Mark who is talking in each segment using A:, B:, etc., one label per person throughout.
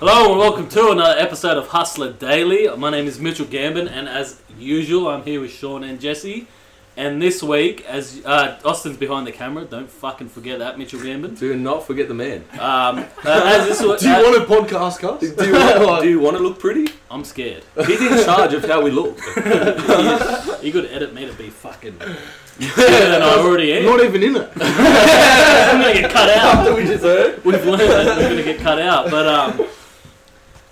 A: Hello and welcome to another episode of Hustler Daily. My name is Mitchell Gambin, and as usual, I'm here with Sean and Jesse. And this week, as uh, Austin's behind the camera, don't fucking forget that Mitchell Gambin.
B: Do not forget the man.
A: Um, uh, as this,
C: Do you
A: uh,
C: want a podcast, cast?
B: Do you, want, do you want to look pretty?
A: I'm scared.
B: He's in charge of how we look.
A: you could edit me to be fucking better than I already am.
C: Not even in it.
A: I'm gonna get cut out.
B: After we just heard.
A: We've learned that we're gonna get cut out. But um,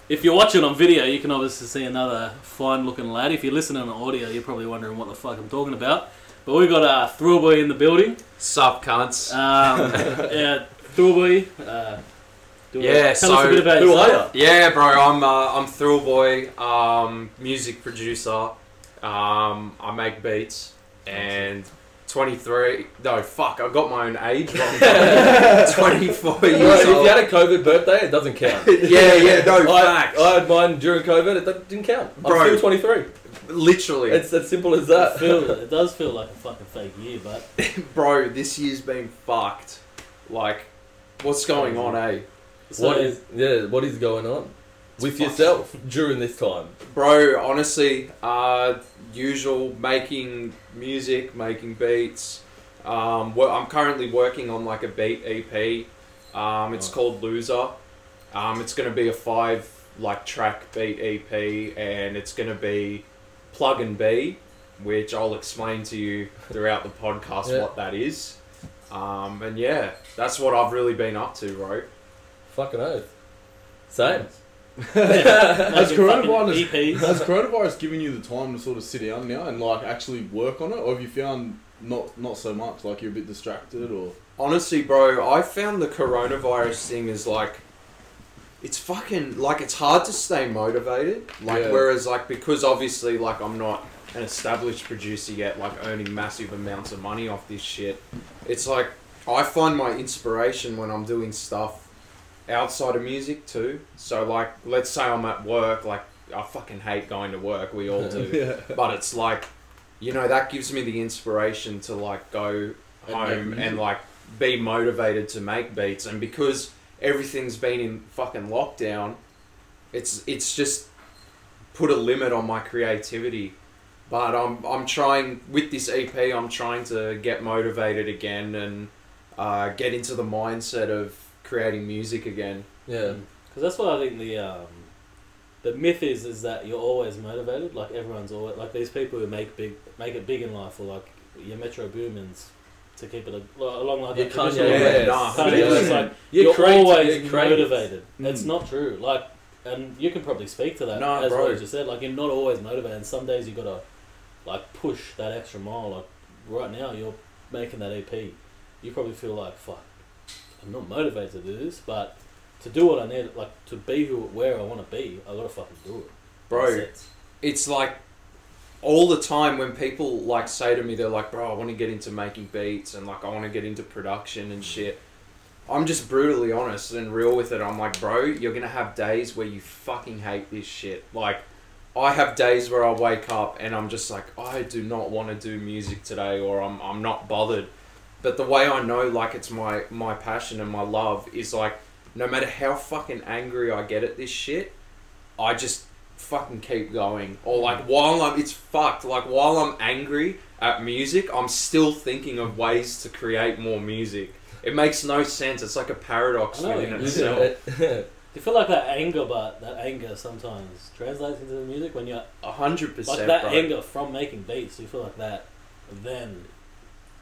A: if you're watching on video, you can obviously see another fine-looking lad. If you're listening on audio, you're probably wondering what the fuck I'm talking about. But we've got uh, Thrillboy in the building.
D: Sup, cunts.
A: Um, yeah, Thrillboy. Uh, do
D: Yeah,
A: tell us a bit about
B: Who
A: yourself.
B: are you?
D: yeah, bro, I'm uh, I'm Thrill Boy, um, music producer. Um, I make beats and 23. No, fuck, I got my own age. wrong. 24 years
B: Well, if you had a COVID birthday, it doesn't count.
D: yeah, yeah, no,
B: I,
D: facts.
B: I had mine during COVID. It didn't- didn't count. I'm
D: Bro.
B: still 23.
D: Literally,
B: It's as simple as that.
A: feel, it does feel like a fucking fake year, but
D: bro, this year's been fucked. Like, what's going on, eh?
A: so,
B: what is yeah? What is going on with
D: fucked.
B: yourself during this time?
D: Bro, honestly, uh, usual making music, making beats. Um, wo- I'm currently working on like a beat EP. Um, it's
A: Oh.
D: called Loser. Um, it's gonna be a five like track beat EP, and it's gonna be plug and B, which I'll explain to you throughout the podcast
B: Yeah.
D: what that is. Um, and yeah, that's what I've really been up to, bro.
B: Fucking oath. Same.
C: Has coronavirus, has coronavirus given you the time to sort of sit down now and like actually work on it, or have you found not not so much? Like you're a bit distracted, or
D: Honestly, bro, I found the coronavirus thing is like, it's fucking like it's hard to stay motivated. Like,
C: Yeah.
D: whereas like because obviously like I'm not an established producer yet, like earning massive amounts of money off this shit. It's like I find my inspiration when I'm doing stuff outside of music too. So like, let's say I'm at work, like I fucking hate going to work. We all do
C: yeah,
D: but it's like you know that gives me the inspiration to like go home
C: make
D: and, like be motivated to make beats and because everything's been in fucking lockdown it's it's just put a limit on my creativity but I'm I'm trying with this EP I'm trying to get motivated again and uh, get into the mindset of creating music again
B: Yeah.
A: Because that's what I think the um, the myth is is that you're always motivated. Like everyone's always like these people who make big make it big in life, or like your Metro Boomins, to keep it a, along like
B: Your
A: that traditional
B: Kanye
A: way.
D: West. Nah,
A: Kind of,
D: yeah.
A: it's like
B: You're
A: you're,
B: creative-
A: always
B: you're creative.
A: motivated. It's
C: Mm.
A: not true. Like, and you can probably speak to that
D: No,
A: as
D: bro.
A: as you said. Like, you're not always motivated. And some days you gotta like push that extra mile. Like right now, you're making that EP. You probably feel like fuck. I'm not motivated to do this, but to do what I need, like to be who where I want to be, I gotta fucking do it.
D: bro it's like all the time when people like say to me they're like bro i want to get into making beats and like i want to get into production and mm. shit. I'm just brutally honest and real with it. I'm like bro you're gonna have days where you fucking hate this shit. Like i have days where i wake up and i'm just like i do not want to do music today or i'm, I'm not bothered but the way i know like it's my my passion and my love is like no matter how fucking angry i get at this shit i just fucking keep going. Or like while I'm it's fucked. Like while I'm angry at music, I'm still thinking of ways to create more music. It makes no sense. It's like a paradox
A: know,
D: within
A: you
D: itself.
A: Do you feel like that anger, but that anger sometimes translates into the music when you're
D: A hundred
A: like that
D: bro.
A: anger from making beats? Do you feel like that then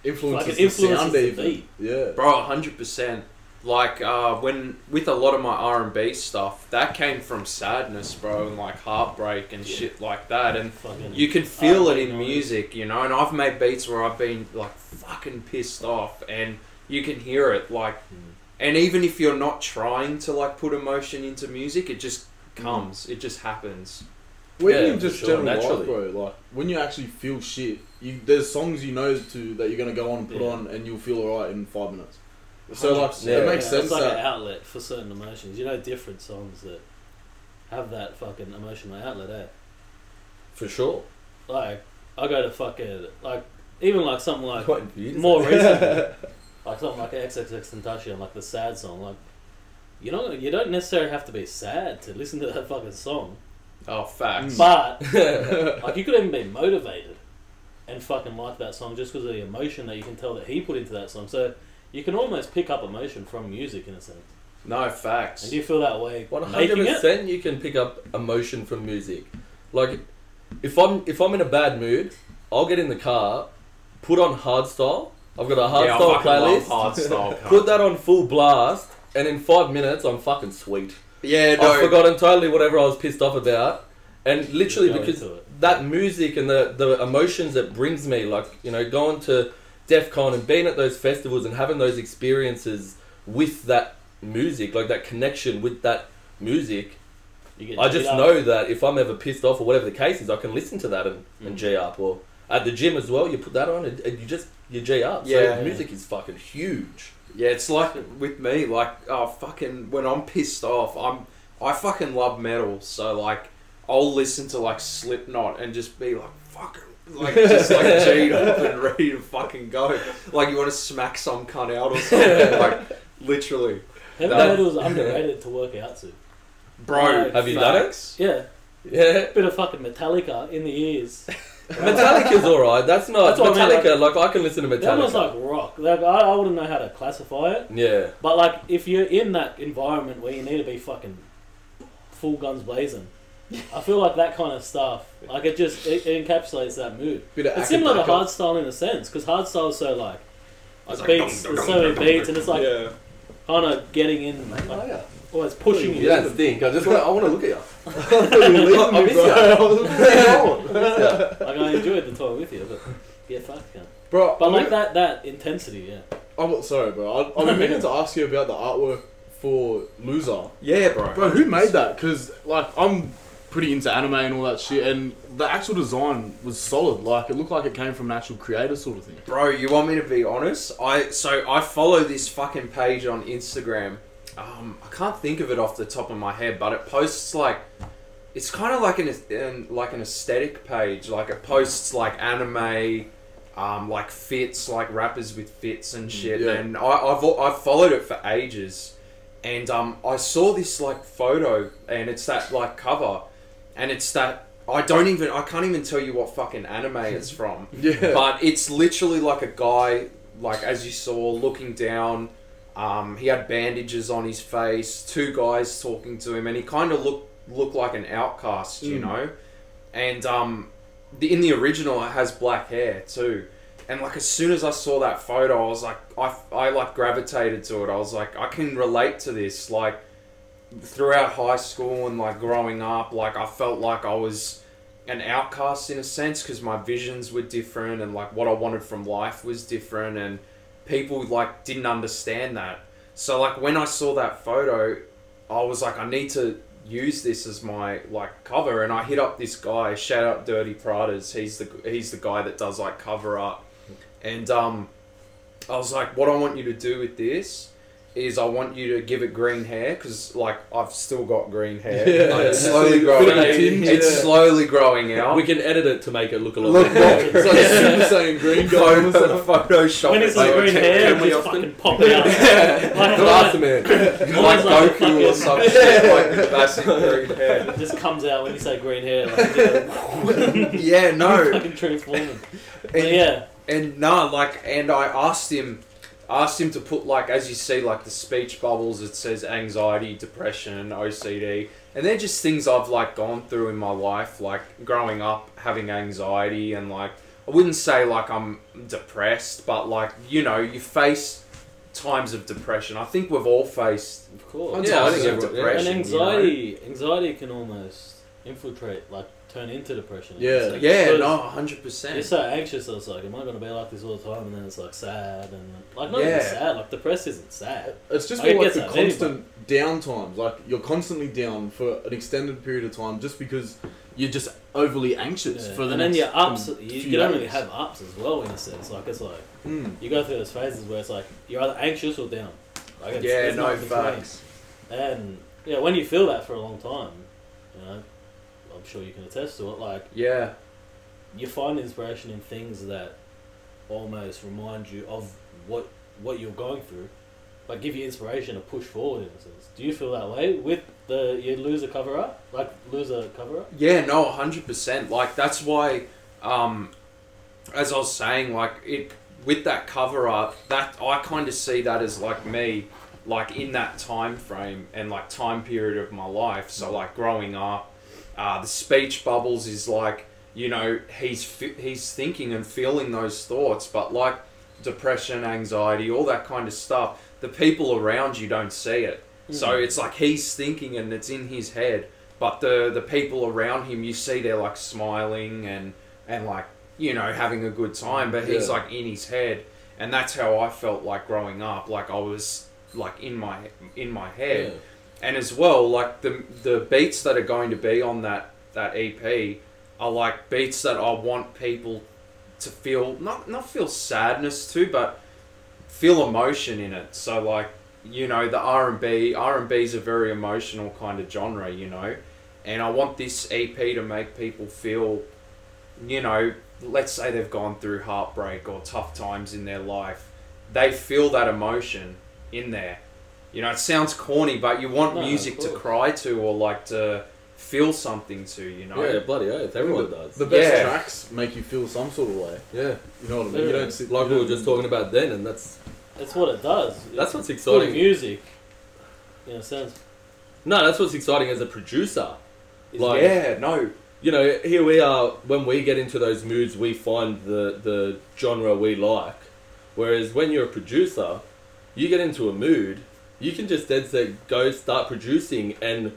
C: influences
A: Like, it
C: the sound
A: the
C: even.
A: beat.
C: Yeah,
D: Bro, a hundred percent. Like uh, when with a lot of my R and B stuff, that came from sadness, bro, and like heartbreak and shit like that. And
A: fucking
D: you can feel it
A: R&B
D: in
A: noise?
D: music, you know. And I've made beats where I've been like fucking pissed off, and you can hear it. Like,
A: Mm.
D: and even if you're not trying to like put emotion into music, it just comes. It just happens.
C: Well,
B: Yeah,
C: even just
B: sure,
C: general life, bro. Like when you actually feel shit, you there's songs you know to that you're gonna go on and put
A: Yeah.
C: on, and you'll feel alright in five minutes. So like,
D: 100%.
C: it makes
A: Yeah,
C: sense
A: It's like
C: that
A: an outlet for certain emotions. You know, different songs that have that fucking emotional outlet. Eh?
B: For sure.
A: Like I go to fucking like even like something like
B: Waiting for you to
A: more
B: say.
A: recently, like something like XXX Tentacion, like the sad song. Like you don't you don't necessarily have to be sad to listen to that fucking song.
D: Oh, facts.
A: But like you could even be motivated and fucking like that song just because of the emotion that you can tell that he put into that song. So you can almost pick up emotion from music in a sense.
D: No facts.
A: And do you feel that way
B: One hundred percent. you can pick up emotion from music. Like, if I'm if I'm in a bad mood, I'll get in the car, put on hardstyle. I've got a hardstyle
D: yeah, I
B: playlist.
D: love hardstyle. cunt.
B: Put that on full blast, and in five minutes, I'm fucking sweet.
D: Yeah,
B: I've
D: no.
B: forgotten totally whatever I was pissed off about, and literally because
A: into it.
B: That music and the the emotions it brings me, like you know, going to Defqon and being at those festivals and having those experiences with that music, like that connection with that music. I just
A: up.
B: know that if I'm ever pissed off or whatever the case is, I can listen to that and, and
A: Mm.
B: G up. Or at the gym as well, you put that on and, and you just you G up.
D: Yeah.
B: so music is fucking huge.
D: Yeah, it's like with me, like oh fucking when I'm pissed off, I'm I fucking love metal, so like I'll listen to like Slipknot and just be like fucking like just like G'd up and ready to fucking go. Like you want to smack some cunt out or something. like literally,
A: Heavy
D: That-
A: metal is underrated to work out to.
D: bro.
B: Have you done it?
D: facts.
A: Yeah,
B: Yeah,
A: bit of fucking Metallica in the ears.
B: Metallica's alright. That's not
A: That's what I mean,
B: Metallica. like, I can listen to
A: Metallica. That almost
B: Metallica.
A: like rock. Like, I, I wouldn't know how to classify it.
B: yeah,
A: But like, if you're in that environment where you need to be fucking full guns blazing, I feel like that kind of stuff, like it just it, it encapsulates that mood.
C: Bit of
A: It's similar to
C: Akadaka.
A: hardstyle in a sense, because hardstyle is so like, like
D: It's like
A: beats,
D: dong,
A: there's
D: dong,
A: so many beats, and it's like
C: yeah.
A: kind of getting in, oh, like, oh, it's pushing you.
B: you don't stink. I just want I want to look at you.
C: You're
B: I miss
C: bro.
B: ya.
C: I was moving on.
A: Like I enjoyed the time with you, but yeah, fuck yeah.
C: Bro,
A: But
C: I'm
A: like that that intensity, yeah.
C: I'm sorry, bro. I, I've been meaning to ask you about the artwork for Loser.
D: Yeah, bro.
C: Bro, who made that? Because like I'm pretty into anime and all that shit, and the actual design was solid. Like it looked like it came from an actual creator sort of thing.
D: Bro, you want me to be honest? I so I follow this fucking page on Instagram. Um, I can't think of it off the top of my head, but it posts like it's kind of like an, an like an aesthetic page. Like it posts like anime, um, like fits, like rappers with fits and shit.
C: Yeah.
D: And I, I've I've followed it for ages, and um, I saw this like photo, and it's that like cover, and it's that I don't even I can't even tell you what fucking anime it's from.
C: Yeah.
D: But it's literally like a guy, like as you saw, looking down. Um, he had bandages on his face. Two guys talking to him, and he kind of looked looked like an outcast, you
C: Mm.
D: know. And um, the, in the original, it has black hair too. And like as soon as I saw that photo, I was like, I, I like gravitated to it. I was like, I can relate to this. Like throughout high school and like growing up, like I felt like I was an outcast in a sense because my visions were different and like what I wanted from life was different and people like didn't understand that. So like when I saw that photo, I was like I need to use this as my like cover and I hit up this guy, shout out Dirty Pradas. He's the he's the guy that does like cover art. And um I was like what I want you to do with this is I want you to give it green hair because like I've still got green hair.
C: Yeah.
D: Like, it's slowly growing.
C: tinge,
D: It's
C: yeah.
D: slowly growing out.
B: We can edit it to make it look a lot
D: Look
B: better.
C: It's like Super Saiyan green guy.
D: Photo, Photoshop.
A: When it's
D: it
A: like green hair,
B: can we
A: just
B: often-
A: fucking pop out. like,
B: Glass
A: like,
B: man.
D: like
A: Mine's like a
D: Goku or
A: fucking-
D: some shit, like massive green hair.
A: it just comes out when you say green hair. Like, yeah,
D: Yeah, no,
A: fucking transforming. But
D: and,
A: yeah,
D: and no, like, and I asked him, asked him to put like, as you see, like the speech bubbles. It says anxiety, depression, OCD, and they're just things I've like gone through in my life, like growing up having anxiety and like I wouldn't say like I'm depressed, but like you know, you face times of depression. I think we've all faced
A: of course.
B: Yeah, I think
D: times of depression.
A: and
D: you know?
A: anxiety, anxiety can almost infiltrate, like turn into depression.
C: Yeah.
A: It's like-
D: Yeah,
A: because
D: no, hundred
A: You're so anxious. I was like, am I going to be like this all the time? And then it's like sad and like not
D: Yeah.
A: even sad. Like depressed isn't sad.
C: It's just
A: I
C: more like the constant down times. Like you're constantly down for an extended period of time just because you're just overly anxious
A: Yeah.
C: for the
A: and then
C: next
A: your ups,
C: um,
A: you, you don't really have ups as well in a sense. Like it's like
C: Mm.
A: you go through those phases where it's like you're either anxious or down. Like it's,
D: Yeah,
A: there's
D: no
A: in
D: facts.
A: And yeah, when you feel that for a long time, you know, I'm sure you can attest to it. Like
D: Yeah,
A: you find inspiration in things that almost remind you of what what you're going through, like give you inspiration to push forward in a sense. Do you feel that way with the you loser cover up, like loser cover up?
D: Yeah, no, hundred percent. Like that's why, um, as I was saying, like it with that cover up, that I kind of see that as like me, like in that time frame and like time period of my life. So like growing up, uh, the speech bubbles is like you know he's he's thinking and feeling those thoughts, but like depression, anxiety, all that kind of stuff. The people around you don't see it. So
A: Mm.
D: it's like he's thinking and it's in his head, but the the people around him, you see they're like smiling and and like you know having a good time, but he's
B: Yeah.
D: like in his head, and that's how I felt like growing up. Like I was like in my in my head, and as well like the the beats that are going to be on that that EP are like beats that I want people to feel not not feel sadness to, but feel emotion in it. So like you know the R and B R and B is a very emotional kind of genre, you know, and I want this EP to make people feel, you know, let's say they've gone through heartbreak or tough times in their life, they feel that emotion in there. You know, it sounds corny, but you want
A: No,
D: music to cry to or like to feel something to, you know.
B: Yeah, bloody oath. Everyone does.
C: The best
D: Yeah.
C: tracks make you feel some sort of way.
B: yeah,
C: You know what I mean? You don't sit
B: like
C: you
B: we were just talking about then, and that's
A: That's what it does.
B: that's what's
A: good
B: exciting.
A: music. In a sense,
B: No, that's what's exciting as a producer.
A: is
B: Like-
D: yeah, no,
B: You know, here we are. When we get into those moods, we find the the genre we like. Whereas when you're a producer, you get into a mood, you can just dead set go start producing, and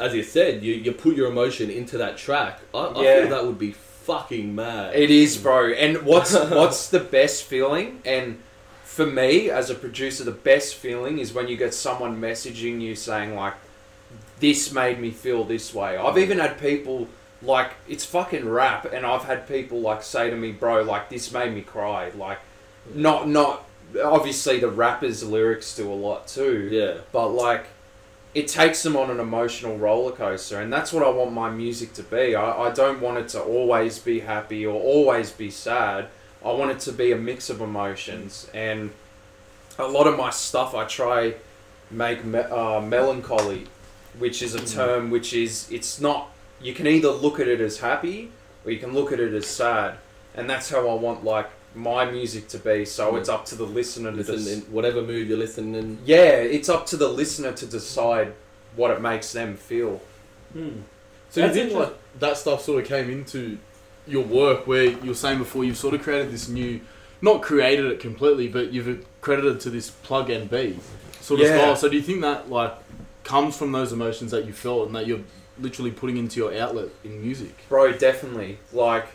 B: as you said, you, you put your emotion into that track. I, I
D: Yeah.
B: feel that would be fucking mad.
D: It is, bro. And what's what's the best feeling? And for me, as a producer, the best feeling is when you get someone messaging you saying like, "This made me feel this way." I've even had people like it's fucking rap, and I've had people like say to me, "Bro, like this made me cry." Like, not not obviously the rappers' lyrics do a lot too
B: yeah.
D: but like it takes them on an emotional roller coaster and that's what i want my music to be I, I don't want it to always be happy or always be sad i want it to be a mix of emotions and a lot of my stuff i try make me, uh, melancholy which is a
B: Mm.
D: term which is it's not you can either look at it as happy or you can look at it as sad and that's how i want like my music to be so
B: Mm.
D: it's up to the listener to
B: Listen,
D: dec-
B: in whatever mood you're listening
D: yeah, it's up to the listener to decide what it makes them feel.
A: Hmm.
C: So you think like that stuff sort of came into your work where you're saying before you've sort of created this new, not created it completely, but you've credited to this plug and B sort of
D: Yeah.
C: style. So do you think that like comes from those emotions that you felt and that you're literally putting into your outlet in music?
D: Bro, definitely. Like,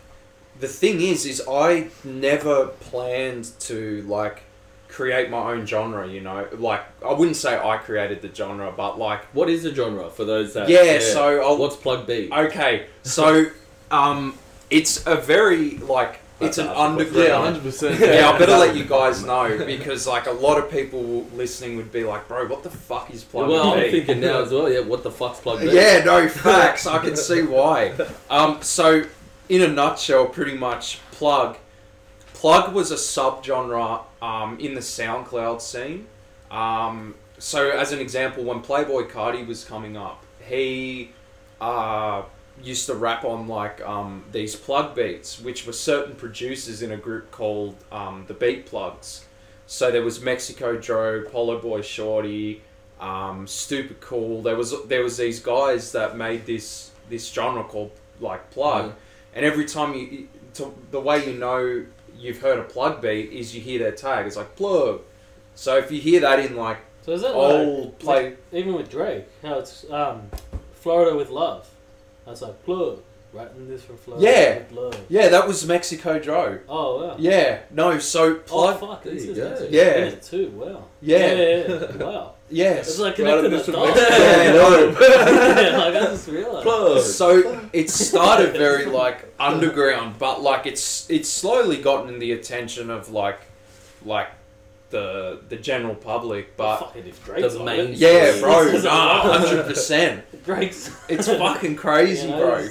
D: the thing is, is I never planned to, like, create my own genre, you know? Like, I wouldn't say I created the genre, but, like,
B: What is the genre for those that?
D: yeah, so I'll,
B: what's plug B?
D: Okay, so, um, it's a very, like, it's an
B: That's
D: underground...
C: Yeah, hundred percent.
D: yeah, I better let you guys know because like a lot of people listening would be like, "Bro, what the fuck is plug
B: well,
D: and
B: I'm
D: B?"
B: thinking now as well. Yeah, what the fuck's plug B?
D: Yeah, no facts. I can see why. Um, so, in a nutshell, pretty much, plug. Plug was a subgenre um, in the SoundCloud scene. Um, so, as an example, when Playboi Carti was coming up, he uh, used to rap on like um, these plug beats, which were certain producers in a group called um, the Beat Plugs. So there was Mexico Dro, Polo Boy Shorty, um, Stupid Cool. There was there was these guys that made this this genre called like plug,
B: Mm.
D: And every time you, to, the way you know you've heard a plug beat is you hear their tag. It's like plug. So if you hear that in like
A: So is that
D: old
A: like,
D: play,
A: even with Drake? How it's um, Florida with love. That's like plug. Writing this for Florida
D: Yeah.
A: with love.
D: yeah, that was Mexico Dro.
A: Oh wow.
D: Yeah, no, so
A: Oh fuck! This
B: There
A: is
B: you go.
A: next week.
D: Yeah.
A: Too. Wow.
D: Yeah.
A: Yeah. yeah, yeah. Wow.
D: Yes.
A: It's like
B: Right,
A: connecting
B: this
A: the
B: will
A: dots.
D: yeah, no.
A: yeah, like I just realized.
B: Plug.
D: So it started very like underground, but like it's it's slowly gotten the attention of like like the the general public. But
A: Fucking if Drake's
B: The main-
D: yeah, bro, nah, hundred percent.
A: Drake's.
D: It's fucking crazy,
A: You know,
D: bro.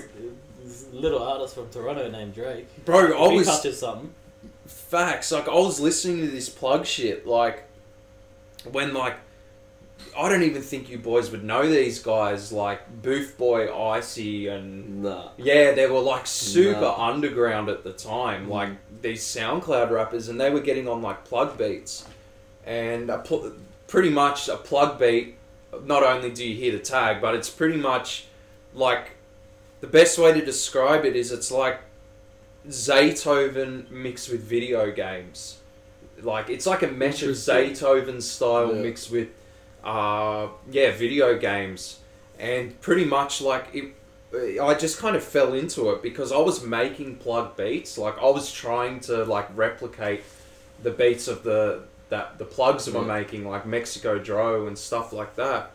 A: There's- there's a little artist from Toronto named Drake.
D: Bro,
A: If
D: I
A: he
D: was
A: touches something.
D: facts like I was listening to this plug shit like when like I don't even think you boys would know these guys like Booth Boy, Icy, and
B: Nah.
D: yeah, they were like super
B: No.
D: underground at the time,
B: Mm.
D: like these SoundCloud rappers, and they were getting on like plug beats, and a pl- pretty much a plug beat. Not only do you hear the tag, but it's pretty much like the best way to describe it is it's like Zaytoven mixed with video games. Like it's like a mesh of. Zaytoven style
C: Yeah.
D: mixed with, uh, yeah, video games, and pretty much like it. I just kind of fell into it because I was making plug beats. Like I was trying to like replicate the beats of the that the plugs that we're
B: Yeah.
D: making, like Mexico Dro and stuff like that.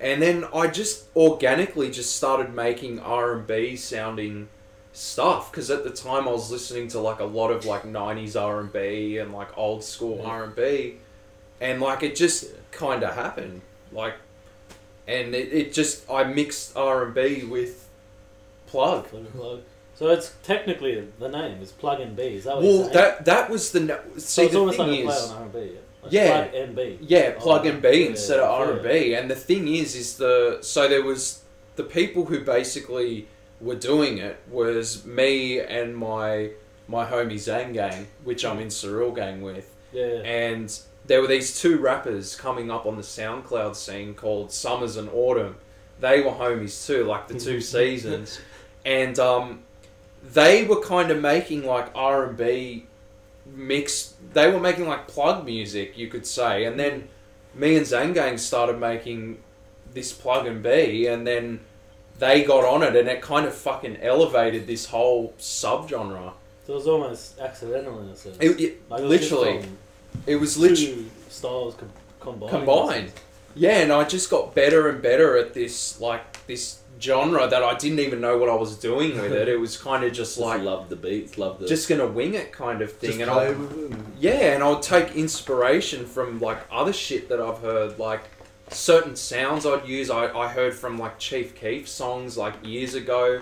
D: And then I just organically just started making R and B sounding stuff because at the time I was listening to like a lot of like '90s R and B and like old school
B: Yeah.
D: R and B, and like it just
B: Yeah.
D: kind of happened. Like, and it, it just I mixed R and B with plug.
A: Plug. So it's technically the name is Plug and B. Is that what you're
D: Well, that that was the
A: so
D: see
A: it's
D: the
A: almost
D: thing
A: like a play
D: is.
A: on R&B. Yeah. Like
D: Yeah.
A: Plug and B.
D: Yeah, plug
A: Oh,
D: and B
A: yeah,
D: instead of. R and B. And the thing is, is the so there was the people who basically were doing it was me and my my homie Zang Gang, which I'm in Surreal Gang with,
A: Yeah. yeah.
D: and there were these two rappers coming up on the SoundCloud scene called Summers and Autumn. They were homies too, like the two seasons, and um, they were kind of making like R and B mix. They were making like plug music, you could say, and then me and Zangang started making this plug and B, and then they got on it, and it kind of fucking elevated this whole subgenre.
A: So it was almost accidental in a sense.
D: It, it-
A: Like, it was
D: literally, it was literally
A: styles com- combined.
D: combined. Yeah, and I just got better and better at this, like this genre that I didn't even know what I was doing with it. It was kind of just
B: Just
D: like
B: love the beats, love the.
D: just gonna wing it kind of thing,
C: Just
D: and
C: play
D: I
C: with it.
D: yeah, and I'll take inspiration from like other shit that I've heard, like certain sounds I'd use. I, I heard from like Chief Keef songs like years ago,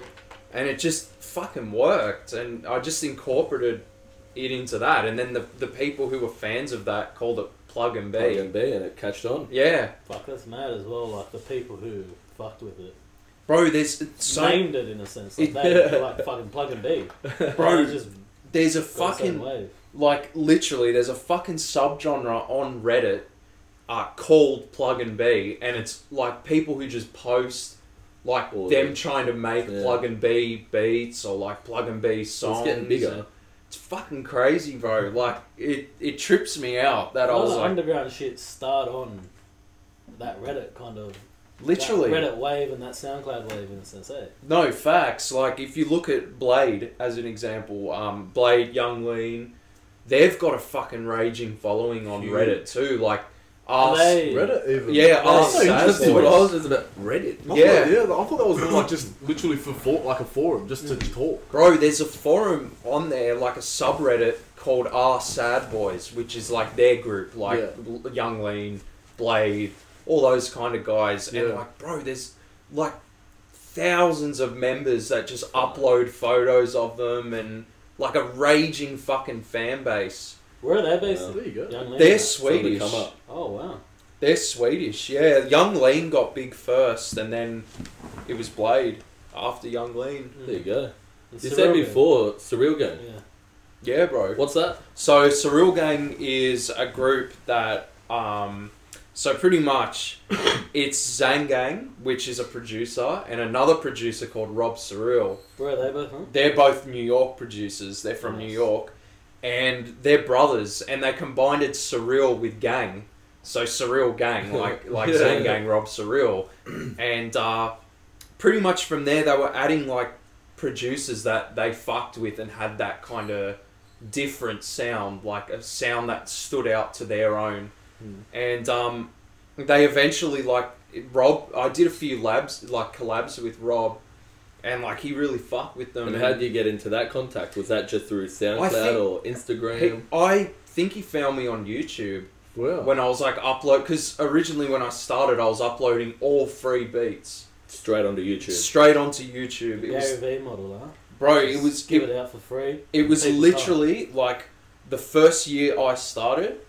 D: and it just fucking worked, and I just incorporated it into that, and then the the people who were fans of that called it Plug and B.
B: Plug and B, and it catched on.
D: Yeah,
A: Fuck, that's mad as well. Like the people who fucked with it
D: bro. There's so
A: named it in a sense. Like
D: It-
A: they like fucking Plug and B.
D: Bro,
A: They just
D: there's a
A: go a
D: fucking
A: wave.
D: like literally there's a fucking subgenre on Reddit uh, called plug and B and it's like people who just post like
B: Or-
D: them trying to make
B: Yeah.
D: plug and B beats or like plug and B songs.
B: it's getting bigger.
D: It's fucking crazy, bro. Like it, it trips me out that
A: A
D: I
A: lot
D: was
A: of
D: like,
A: underground shit start on that Reddit kind of
D: literally,
A: that Reddit wave and that SoundCloud wave in a sense. Eh?
D: no facts. Like if you look at Bladee as an example, um, Bladee, Yung Lean, they've got a fucking raging following on
B: Huge.
D: Reddit too. Like,
A: And
D: us,
A: they-
C: Reddit even.
D: Yeah,
C: That's
D: oh,
C: so
D: sad
C: interesting.
D: Boys.
B: what I was just about. Reddit.
C: I thought-
D: Yeah.
C: yeah. I thought that was more like just literally for, for like a forum, just to talk.
D: Bro, there's a forum on there, like a subreddit called R Sad Boys, which is like their group, like
C: Yeah.
D: Yung Lean, Bladee, all those kind of guys. And like, bro, there's like thousands of members that just upload photos of them and like a raging fucking fan base.
A: Where are they based?
B: Yeah.
C: There you go.
A: Yung Lean?
D: They're
B: So they
D: Swedish.
B: come up.
A: Oh wow.
D: They're Swedish, yeah. Yung Lean got big first, and then it was Bladee after Yung Lean.
B: There you go.
A: And
B: You
A: Surreal
B: said
A: Gang.
B: before Surreal Gang.
A: Yeah.
D: Yeah, bro.
B: What's that?
D: So Surreal Gang is a group that um so pretty much it's Zangang, which is a producer, and another producer called Rob Surreal.
A: Where are they both from?
D: They're both New York producers. They're from New
A: Nice.
D: York. And they're brothers and they combined it Surreal with Gang. So Surreal Gang, like like
B: Yeah.
D: Zang Gang, Rob Surreal. and uh pretty much from there they were adding like producers that they fucked with and had that kind of different sound, like a sound that stood out to their own.
A: Hmm.
D: And um, they eventually like Rob. I did a few labs, like collabs with Rob, and like he really fucked with them.
B: And
D: and
B: how did you get into that contact? Was that just through SoundCloud
D: think-
B: or Instagram?
D: he, I think he found me on YouTube
C: Wow.
D: when I was like upload because originally when I started I was uploading all free beats
B: Straight onto YouTube.
D: straight onto YouTube. It
A: Gary
D: was
A: V model, huh?
D: bro. It was
A: give
D: it,
A: it out for free.
D: it was
A: People
D: literally like the first year I started.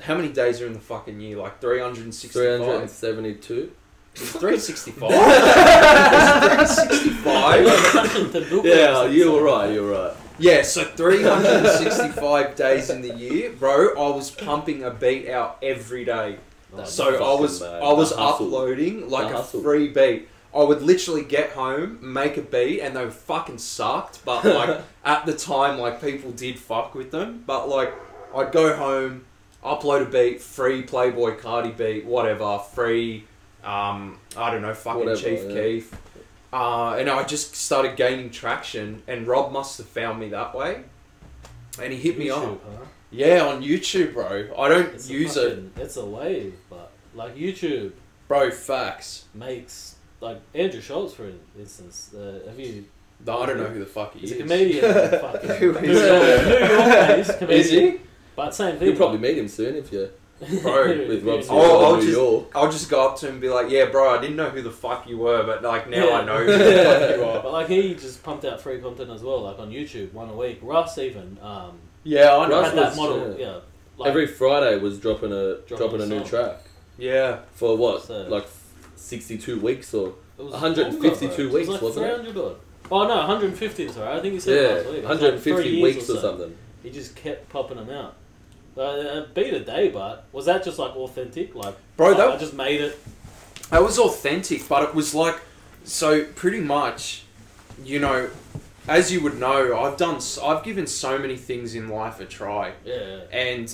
D: How many days are in the fucking year? Like 365.
B: 372.
D: 365. 365.
B: Yeah, you were right. You were right.
D: Yeah, so 365 days in the year, bro. I was pumping a beat out every day.
A: That's
D: So I was
B: mad.
D: I was
B: The hustle.
D: uploading like
B: The
D: a
B: hustle.
D: free beat. I would literally get home, make a beat, and they fucking sucked. But like at the time, like people did fuck with them. But like I'd go home, upload a beat, free Playboi Carti beat, whatever, free. Um, I don't know, fucking
B: Whatever,
D: Chief
B: yeah.
D: Keef. Uh, and I just started gaining traction, and Rob must have found me that way, and he hit me up.
A: Huh?
D: Yeah, on YouTube, bro. I don't
A: It's a
D: use it,
A: It's a wave, but like YouTube
D: bro. Facts.
A: makes like Andrew Schulz, for instance. Uh, have you?
D: no, I don't know who the fuck he
A: He's
D: is.
A: a comedian. fucking
D: Who
A: New
D: is
A: York, New York-based comedian.
D: Is he?
A: But same thing.
B: You'll probably meet him soon if you
D: Bro,
B: with Rob
A: Yeah.
B: Stewart in
D: I'll
B: New
D: just-
B: York.
D: I'll just go up to him and be like, "Yeah, bro, I didn't know who the fuck you were, but like now
A: Yeah.
D: I know who the fuck you are."
A: But like he just pumped out free content as well, like on YouTube, one a week. Russ even um,
D: Yeah, I know.
B: Russ
A: had that
B: was-
A: model.
B: yeah.
A: Yeah, like,
B: Every Friday was dropping a
A: Dropping
B: dropping
A: a
B: a new
A: song.
B: track
D: Yeah,
B: for what
A: So-
B: like sixty two weeks or
A: it was
B: 152
A: longer, bro.
B: weeks,
A: it was like
B: wasn't it?
A: 300 odd. Oh no, 150 is alright. I think he said
B: yeah
A: last week. It was
B: one hundred and
A: like three
B: fifty
A: years
B: weeks or
A: so.
B: something.
A: He just kept popping them out. Uh, a beat a day, but was that just like authentic? Like,
D: bro,
A: like, I
D: that
A: just made it.
D: that was authentic, but it was like so pretty much, you know, as you would know, I've done, I've given so many things in life a try,
A: Yeah.
D: and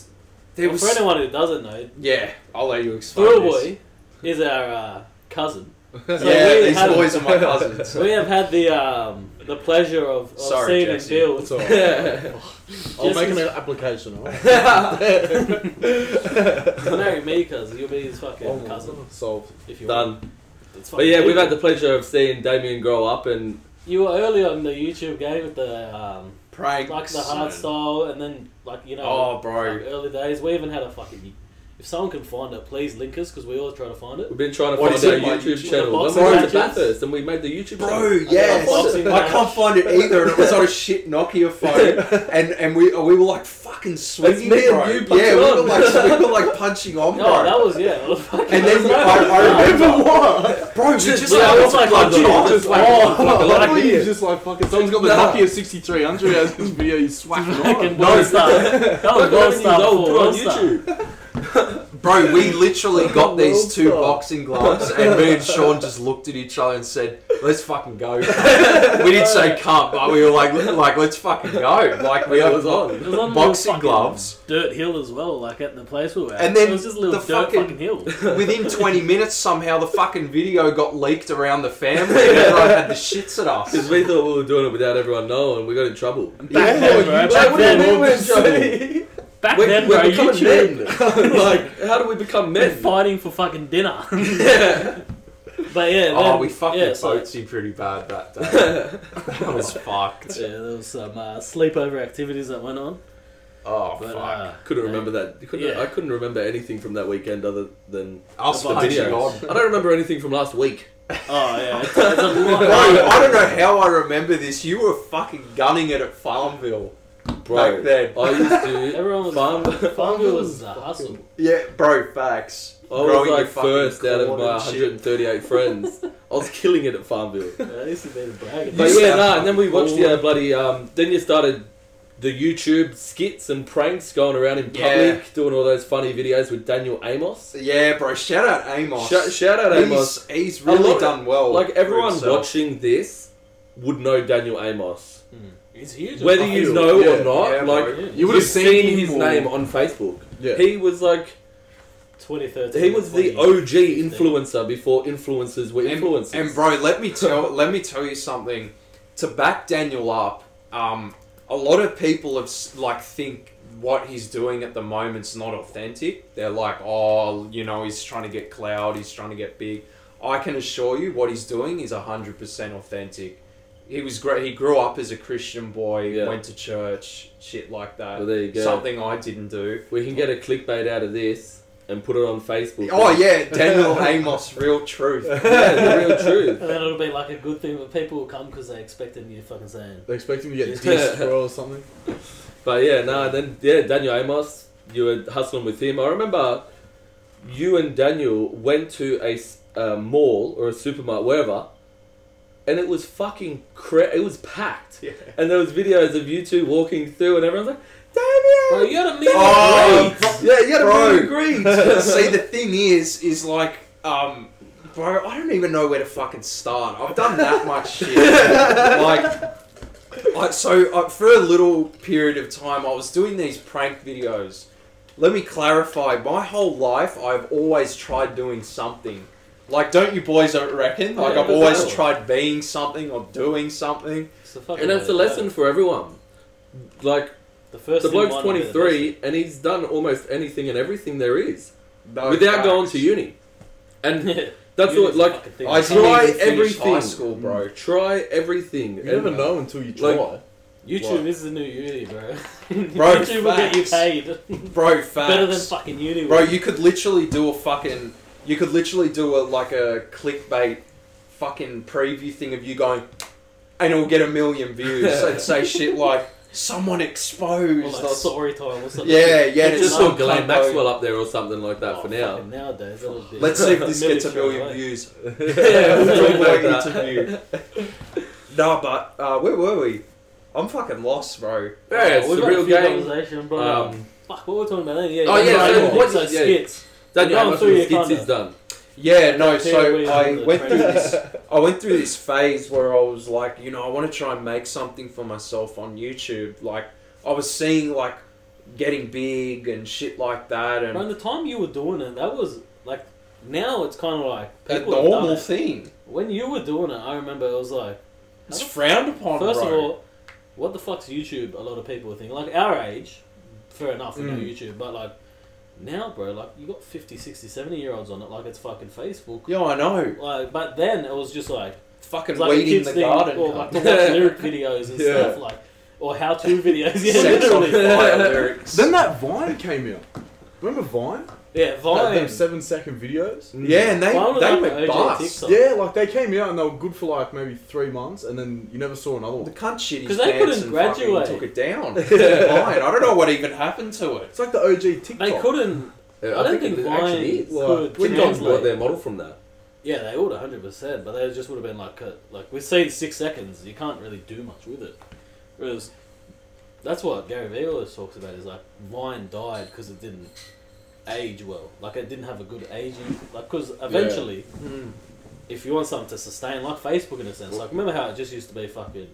D: there
A: Well,
D: was,
A: for anyone who doesn't know,
D: yeah, I'll let you explain.
A: Thrill
D: this.
A: Boy is our uh, cousin. So
D: yeah,
A: we
D: these
A: had-
D: boys are my cousins.
A: We have had the um, the pleasure of, of
D: Sorry,
A: seeing
D: Jesse.
A: him build.
C: It's alright. I'll
A: Just
C: make an application. alright?
A: Marry me, cuz you'll be his fucking
C: Oh,
A: cousin
C: Solved.
A: if you want.
B: Done.
A: It's
B: But
A: fucking
B: yeah, we've had the pleasure of seeing Damien grow up and
A: You were early on the YouTube game with the um,
D: Pranks.
A: like the hard style, and then like you know,
D: Oh, bro.
A: like early days. We even had a fucking. If someone can find it, please link us because we always try to find it.
B: we've been trying to
D: What
B: find
D: is
B: our
D: it, my
B: YouTube
D: YouTube?
B: channel. When
A: boxing
B: we went to
A: matches?
B: Bathurst and we made the YouTube
D: Bro,
B: channel.
D: yes.
A: Boxing
D: I
A: match.
D: can't find it either, and it was on a shit Nokia phone, and and we we were like fucking swinging,
B: me and
D: bro.
B: you punching
D: yeah, we were
B: on.
D: like we were like punching on,
A: No,
D: bro.
A: that was yeah. It was fucking,
D: and then I, I remember
C: what?
D: bro, we just
A: yeah,
D: like,
A: it was like
D: punching
A: punching
D: on,
A: on.
D: just like,
C: Oh,
D: like,
C: I
D: like,
C: thought you just like fucking. Someone's got the
B: Nah.
C: Nokia 6300 as his video. He's swacking
A: fucking
C: on.
A: gold star. That was gold
B: Years
A: star.
B: old,
A: before
B: put on
A: Gold Star.
B: YouTube.
D: bro, we literally got these two
B: Well
D: boxing gloves, and me and Sean just looked at each other and said, "Let's fucking go." we didn't say "come," but we were like, "Like, let's fucking go!" Like, we
B: It was on.
A: It was on
D: boxing gloves.
A: dirt hill as well, like at the place we were at.
D: And then
A: it was just a little
D: the
A: dirt
D: fucking-
A: fucking, hill.
D: Within 20 minutes, somehow the fucking video got leaked around the family, and everyone had the shits at us.
B: Because we thought we were doing it without everyone knowing. And we got in trouble.
A: Back
C: Yeah,
A: then,
C: you-
A: bro.
C: Like,
A: Back
B: what
A: then,
B: we're in trouble?
A: Back
B: We're,
A: then,
B: we're
A: bro.
B: becoming
A: YouTube.
B: men. like, how do we become
A: We're
B: men?
A: fighting for fucking dinner.
B: yeah.
A: but yeah,
D: Oh,
A: then-
D: we fucking
A: yeah, so-
D: boatsy pretty bad that day. that was fucked.
A: Yeah, there was some uh, sleepover activities that went on.
D: Oh,
A: But,
D: fuck.
A: uh,
B: Couldn't remember that. Couldn't,
A: Yeah.
B: I couldn't remember anything from that weekend other than
D: Us
A: the
D: punching
A: videos.
B: I don't remember anything from last week.
A: Oh yeah, it's, it's a lot.
D: Bro, I don't know how I remember this. You were fucking gunning it at Farmville
B: Bro,
D: back then.
B: I used to
A: Everyone was
B: farm.
A: Farmville was a hustle.
D: Yeah, bro, facts.
B: I was like first out of my 138 friends. I was killing it at Farmville.
A: Yeah, I used to be the brag.
B: But yeah,
D: sound
B: no, and then we watched the
A: cool.
B: uh, bloody. Um, then you started the YouTube skits and pranks going around in public,
D: Yeah.
B: doing all those funny videos with Daniel Amos.
D: Yeah, bro. Shout out Amos.
B: Shout, shout out Amos.
D: He's, he's really done well.
B: Like everyone watching this would know Daniel Amos,
A: He's huge.
B: whether you
C: feel-
B: know
C: yeah,
B: or not.
D: yeah,
B: like
D: bro.
C: You
B: you
C: would
B: would
C: have
B: have
C: seen
B: seen his
C: him
B: name on Facebook.
C: Yeah.
B: He was like
A: 2013.
B: he was the
A: 20,
B: OG influencer before influencers were
D: And,
B: influencers.
D: and bro, let me tell let me tell you something. To back Daniel up, um, a lot of people have s- like think what he's doing at the moment's not authentic. They're like, oh, you know, he's trying to get cloud, he's trying to get big. I can assure you, what he's doing is hundred percent authentic. He was great. He grew up as a Christian boy,
B: Yeah.
D: went to church, shit like that.
B: Well, there you go.
D: Something I didn't do.
B: we can get a clickbait out of this and put it on Facebook.
D: Oh yeah, Daniel Amos, real truth.
B: yeah, the real truth.
A: And then it'll be like a good thing, but people will come because they expected you fucking saying.
C: They expect him to get dissed, bro, or something.
B: But yeah, no, then yeah, Daniel Amos you were hustling with him. I remember you and Daniel went to a s- a mall or a supermarket, wherever, and it was fucking cra- It was packed,
C: Yeah.
B: and there was videos of you two walking through, and everyone's like,
A: Bro, you had a meet
D: Oh,
A: and greet.
B: yeah, you had a
D: Bro.
B: meet and greet."
D: See, the thing is, is like, um, bro, I don't even know where to fucking start. I've done that much shit. like, I, so uh, for a little period of time, I was doing these prank videos. Let me clarify. My whole life, I've always tried doing something. Like, don't you boys reckon? Like,
A: Yeah,
D: I've always
A: exactly.
D: tried being something or doing something.
A: It's
B: and that's a lesson
A: go.
B: for everyone. Like
A: The first
B: the bloke's
A: might not be the
B: 23, and he's done almost anything and everything there is
D: No
B: without
D: facts.
B: going to uni. And that's what like.
D: I
B: try everything.
D: high school, bro. Mm.
B: Try everything.
C: You
B: And-
C: never know until you try.
B: Like-
A: YouTube
B: What?
A: is the new uni, bro.
D: Bro,
A: YouTube will get you paid.
D: Bro, facts.
A: Better than fucking uni.
D: Bro, you could literally do a fucking. You could literally do a like a clickbait fucking preview thing of you going, and it'll get a million views and say shit like someone
A: Or
D: exposed.
A: like
D: or
A: story time or something.
D: Yeah, yeah,
B: It's just saw Glenn
D: cunt
B: Maxwell up there or something like that
A: Oh,
B: for now.
A: Nowadays, that'll be-
D: Let's see if this gets a million
A: away.
D: views.
B: yeah,
D: We'll
B: we'll
D: do
B: talk
D: a
B: about that.
D: interview. no, but uh, where were we? I'm fucking lost, bro.
B: Yeah, it's
A: we've
B: the real game.
A: bro.
B: Um,
A: Fuck, what were we talking about then? Yeah,
B: Oh,
A: yeah,
B: yeah,
A: right,
B: so
A: yeah,
B: what-
A: so
B: yeah.
A: skits.
B: Daniel,
A: Going
B: how much
A: through
B: of the
A: your
B: skits
A: kinda-
B: done?
D: Yeah, no. So I went through this. I went through this phase where I was like, you know, I want to try and make something for myself on YouTube. Like, I was seeing like getting big and shit like that,
A: And
D: and
A: the time you were doing it, that was like. Now it's kind of like
D: a
A: people have
D: normal thing.
A: When you were doing it, I remember it was like.
D: It's frowned upon,
A: First
D: bro.
A: of all, what the fuck's YouTube? A lot of people are thinking. Like our age, fair enough, we know
C: Mm.
A: YouTube, but like now, bro, like you got 50, 60, 70 year olds on it, like it's fucking Facebook.
D: yeah, I know.
A: Like, but then it was just like
D: Fucking
A: it's like a
D: weeding
A: kids
D: the
A: thing,
D: garden.
A: or like
D: cunt.
A: to watch lyric videos and
B: Yeah.
A: stuff, like or how to videos. Yeah, literally.
D: fire lyrics.
C: Then that Vine came out. Remember Vine?
A: Yeah,
C: That,
A: Vine.
C: them seven second videos.
D: yeah, and they
A: Vine
D: they
A: like
D: went
A: the
D: bust.
A: TikTok.
C: Yeah, like they came out and they were good for like maybe three months, and then you never saw another one.
D: The
C: one.
D: cunt shit
A: 'Cause
D: is
A: they couldn't
D: and
A: graduate.
D: took it down. Fine. I don't know what even happened to it.
C: It's like the OG TikTok.
A: They couldn't.
B: Yeah,
A: I don't think
B: it
A: Vine
B: actually is.
A: could
B: TikTok
A: translate.
B: got their model from that.
A: Yeah, they would hundred percent, but they just would have been like, uh, like we see six seconds. You can't really do much with it. Whereas, that's what Gary Vee always talks about is like Vine died because it didn't age well. Like it didn't have a good aging. Like because eventually, mm. if you want something to sustain, like Facebook in a sense, like remember how it just used to be fucking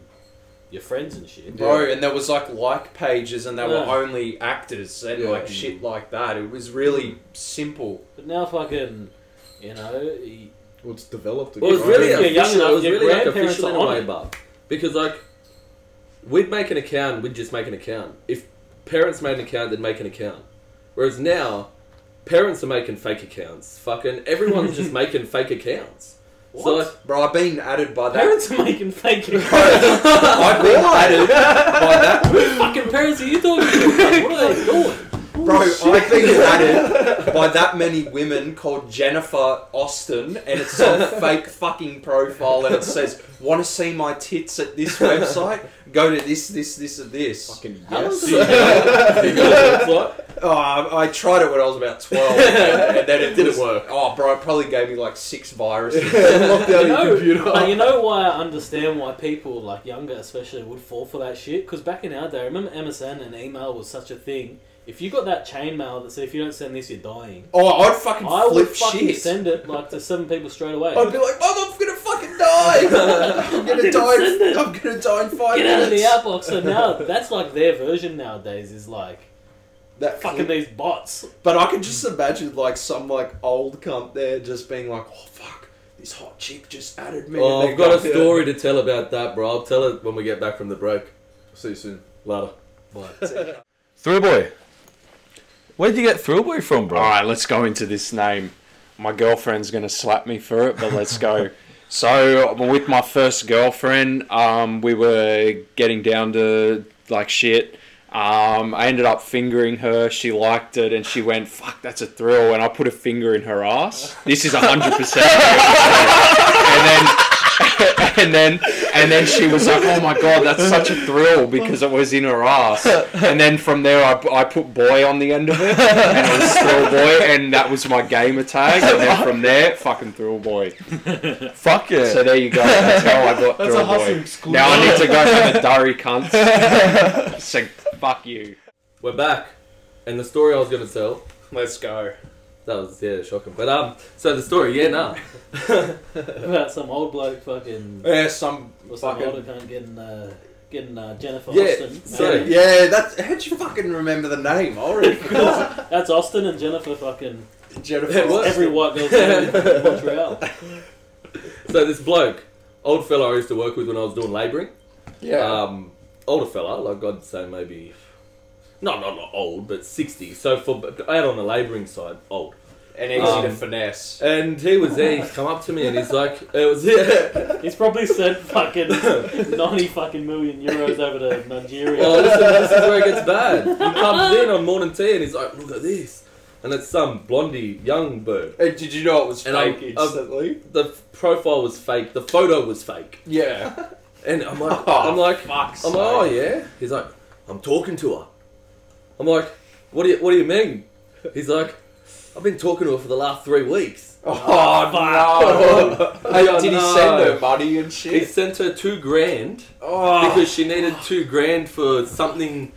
A: your friends and shit.
D: Bro, and there was like like pages and they were only actors and
B: Yeah.
D: like shit like that. It was really mm. simple.
A: But now fucking, you know, y-
C: Well, it's developed.
B: Well, it was
C: again.
B: really
A: If you're young
B: official. It
A: enough,
B: was
A: your
B: really like
A: grandparents
B: official in
A: are
B: a
A: on
B: way,
A: it.
B: but because like we'd make an account, we'd just make an account. If parents made an account, they'd make an account. Whereas now, parents are making fake accounts. Fucking everyone's just making fake accounts. So
A: What?
B: like,
D: Bro, I've been added by that.
A: parents are making fake.
D: accounts. I've been added by that.
A: fucking parents are you talking to? What are they doing?
D: Bro, I've been added by that many women called Jennifer Austin, and it's a fake fucking profile, and it says, "Want to see my tits at this website? Go to this, this, this, and this."
C: Fucking yes.
A: does it
B: it's like,
D: Oh, I, I tried it when I was about twelve, and, and then it
B: Didn't
D: was-
B: work.
D: Oh, bro, it probably gave me like six viruses.
C: Locked out
A: you know,
C: your computer.
A: but you know why I understand why people like younger, especially, would fall for that shit. Because back in our day, remember MSN and email was such a thing. If you got that chain mail that said if you don't send this, you're dying.
D: Oh, I'd fucking
A: I
D: flip
A: would fucking
D: shit.
A: send it like to seven people straight away.
D: I'd be like, "Mom, I'm gonna fucking die. I'm gonna
A: didn't
D: die.
A: send it.
D: I'm gonna die in five
A: Get out of the
D: minutes."
A: outbox. So now that's like their version nowadays is like
D: That
A: fucking these bots.
D: But I can just imagine like some like old cunt there just being like, "Oh fuck, this hot chick just added me."
B: oh,
D: and
B: I've
D: they
B: got a
D: go-
B: story to tell about that, bro. I'll tell it when we get back from the break.
C: See you soon.
B: Later.
A: But
E: Thrill Boy. Where'd you get Thrillboy from, bro?
F: All right, let's go into this name. My girlfriend's gonna slap me for it, but let's go. so, with my first girlfriend, um, we were getting down to like shit. Um, I ended up fingering her. She liked it, and she went, "Fuck, that's a thrill." And I put a finger in her ass. This is hundred percent. And then, and then, and then she was like, "Oh my god, that's such a thrill because it was in her ass." And then from there, I, I put boy on the end of it, and it was thrill boy, and that was my gamer tag. And then from there, fucking thrill boy.
E: Fuck yeah.
F: So there you go. That's how I got
C: That's
F: thrill
C: a
F: boy.
C: exclusive.
F: Now I need to go for the durry cunts. so fuck you.
B: We're back, and the story I was gonna tell.
F: Let's go.
B: That was yeah shocking. But um, so the story, yeah, nah.
A: About some old bloke fucking.
F: Yeah, some
A: Or some
F: fucking-
A: older cunt getting, uh, getting uh, Jennifer
B: Yeah,
A: Austin.
B: so-
A: married.
D: Yeah, that's how'd you fucking remember the name? I already.
A: That's Austin and Jennifer fucking.
D: Jennifer.
B: It.
A: Every white girl's name in Montreal.
B: So this bloke, old fella I used to work with when I was doing labouring.
D: Yeah.
B: Um, older fella, like I'd say maybe, not not not old, but sixty. So for out on the labouring side, old.
D: and easy
B: um,
D: to finesse.
B: And he was there. He's come up to me and he's like, "It was yeah."
A: He's probably sent fucking 90 fucking million euros over to Nigeria.
B: Well, listen, this is where it gets bad. He comes in on morning tea and he's like, "Look at this," and it's some blondie young bird.
D: Hey, did you know it was
B: And
D: fake
B: I'm- I'm- The profile was fake. The photo was fake.
D: yeah.
B: And I'm like,
D: Oh,
B: I'm like,
D: fuck's
B: I'm like, oh yeah. He's like, I'm talking to her. I'm like, what do you What do you mean? He's like, I've been talking to her for the last three weeks.
D: Oh, oh no! Hey,
B: Oh,
D: did he
B: no.
D: send her money and shit?
B: He sent her two grand
D: Oh,
B: because she needed two grand for something,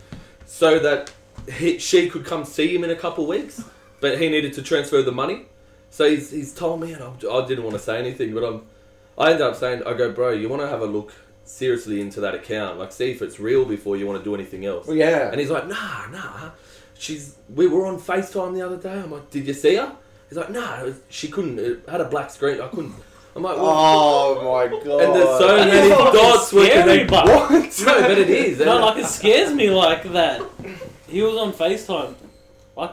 B: so that he, she could come see him in a couple weeks. But he needed to transfer the money, so he's, he's told me, and I, I didn't want to say anything, but I'm, I ended up saying, I go, bro, you want to have a look seriously into that account, like see if it's real before you want to do anything else.
D: well, yeah.
B: And he's like, nah, nah. She's. We were on FaceTime the other day. I'm like, did you see her? He's like, nah. Was, she couldn't. It had a black screen. I couldn't. I'm like, well,
D: Oh my god!
B: and there's so
A: That
B: many
A: is fucking
B: dots were
A: scary,
B: connected.
A: but-
B: What? No, but it is.
A: No, like it scares me like that. He was on FaceTime,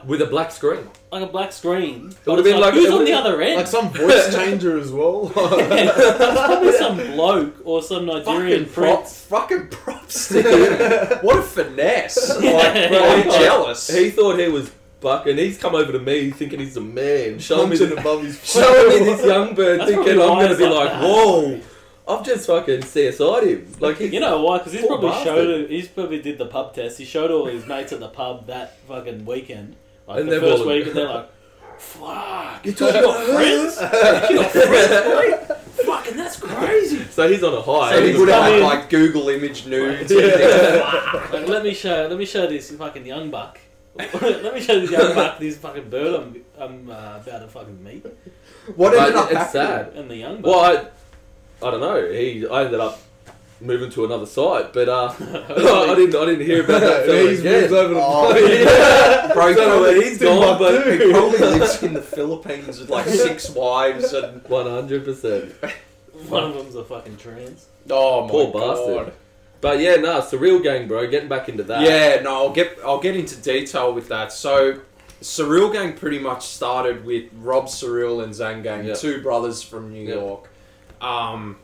B: with a black screen.
A: like a black screen. It would've
B: been
A: like,
B: like-
A: who's
B: it
A: on the
B: would've-
A: other end?
C: Like some voice changer as well.
A: Probably some bloke or some Nigerian
D: fucking props,
A: prince.
D: fucking props to what a finesse! Like,
A: Yeah.
D: bro, I'm jealous.
B: He thought he was buck, and he's come over to me thinking he's a man, showing me,
C: Punching above his
B: showing me this young bird,
A: That's
B: thinking I'm
A: why
B: gonna
A: it's
B: be
A: like
B: like,
A: that.
B: whoa. I've just fucking CSI'd him. Like,
A: You know why? Because he's
B: Poor
A: probably
B: bastard.
A: showed. He's probably did the pub test. He showed all his mates at the pub that fucking weekend, like
B: And
A: the
B: they've
A: first
B: all-
A: week, and they're like, "Fuck,
B: You
A: you
B: talking about
A: friends? you got friends, boy? Fucking that's crazy."
B: So he's on a high.
D: So he
B: He's
D: would have had like Google image nudes.
B: Yeah.
A: Like, let me show. Let me show this fucking young buck. let me show this young buck this fucking bird I'm, I'm uh, about to fucking meet.
D: What
B: But
D: ended up
B: it's
D: happening?
B: sad.
A: And the young buck.
B: Well, I, I don't know. He, I ended up moving to another site, but uh, I didn't, I didn't hear about that fella
C: He's
B: again.
C: moved over to
D: Oh,
B: yeah.
D: Bro,
B: I don't know where he's gone, but
D: He probably lives in the Philippines with like six wives and
B: one hundred percent.
A: One of them's a fucking trans.
D: oh my
B: Poor
D: god.
B: bastard. But yeah, nah, surreal gang, bro. Getting back into that.
D: Yeah, no, I'll get I'll get into detail with that. So, Surreal Gang pretty much started with Rob Surreal and Zangang,
B: Yeah.
D: two brothers from New
B: Yeah.
D: York, um,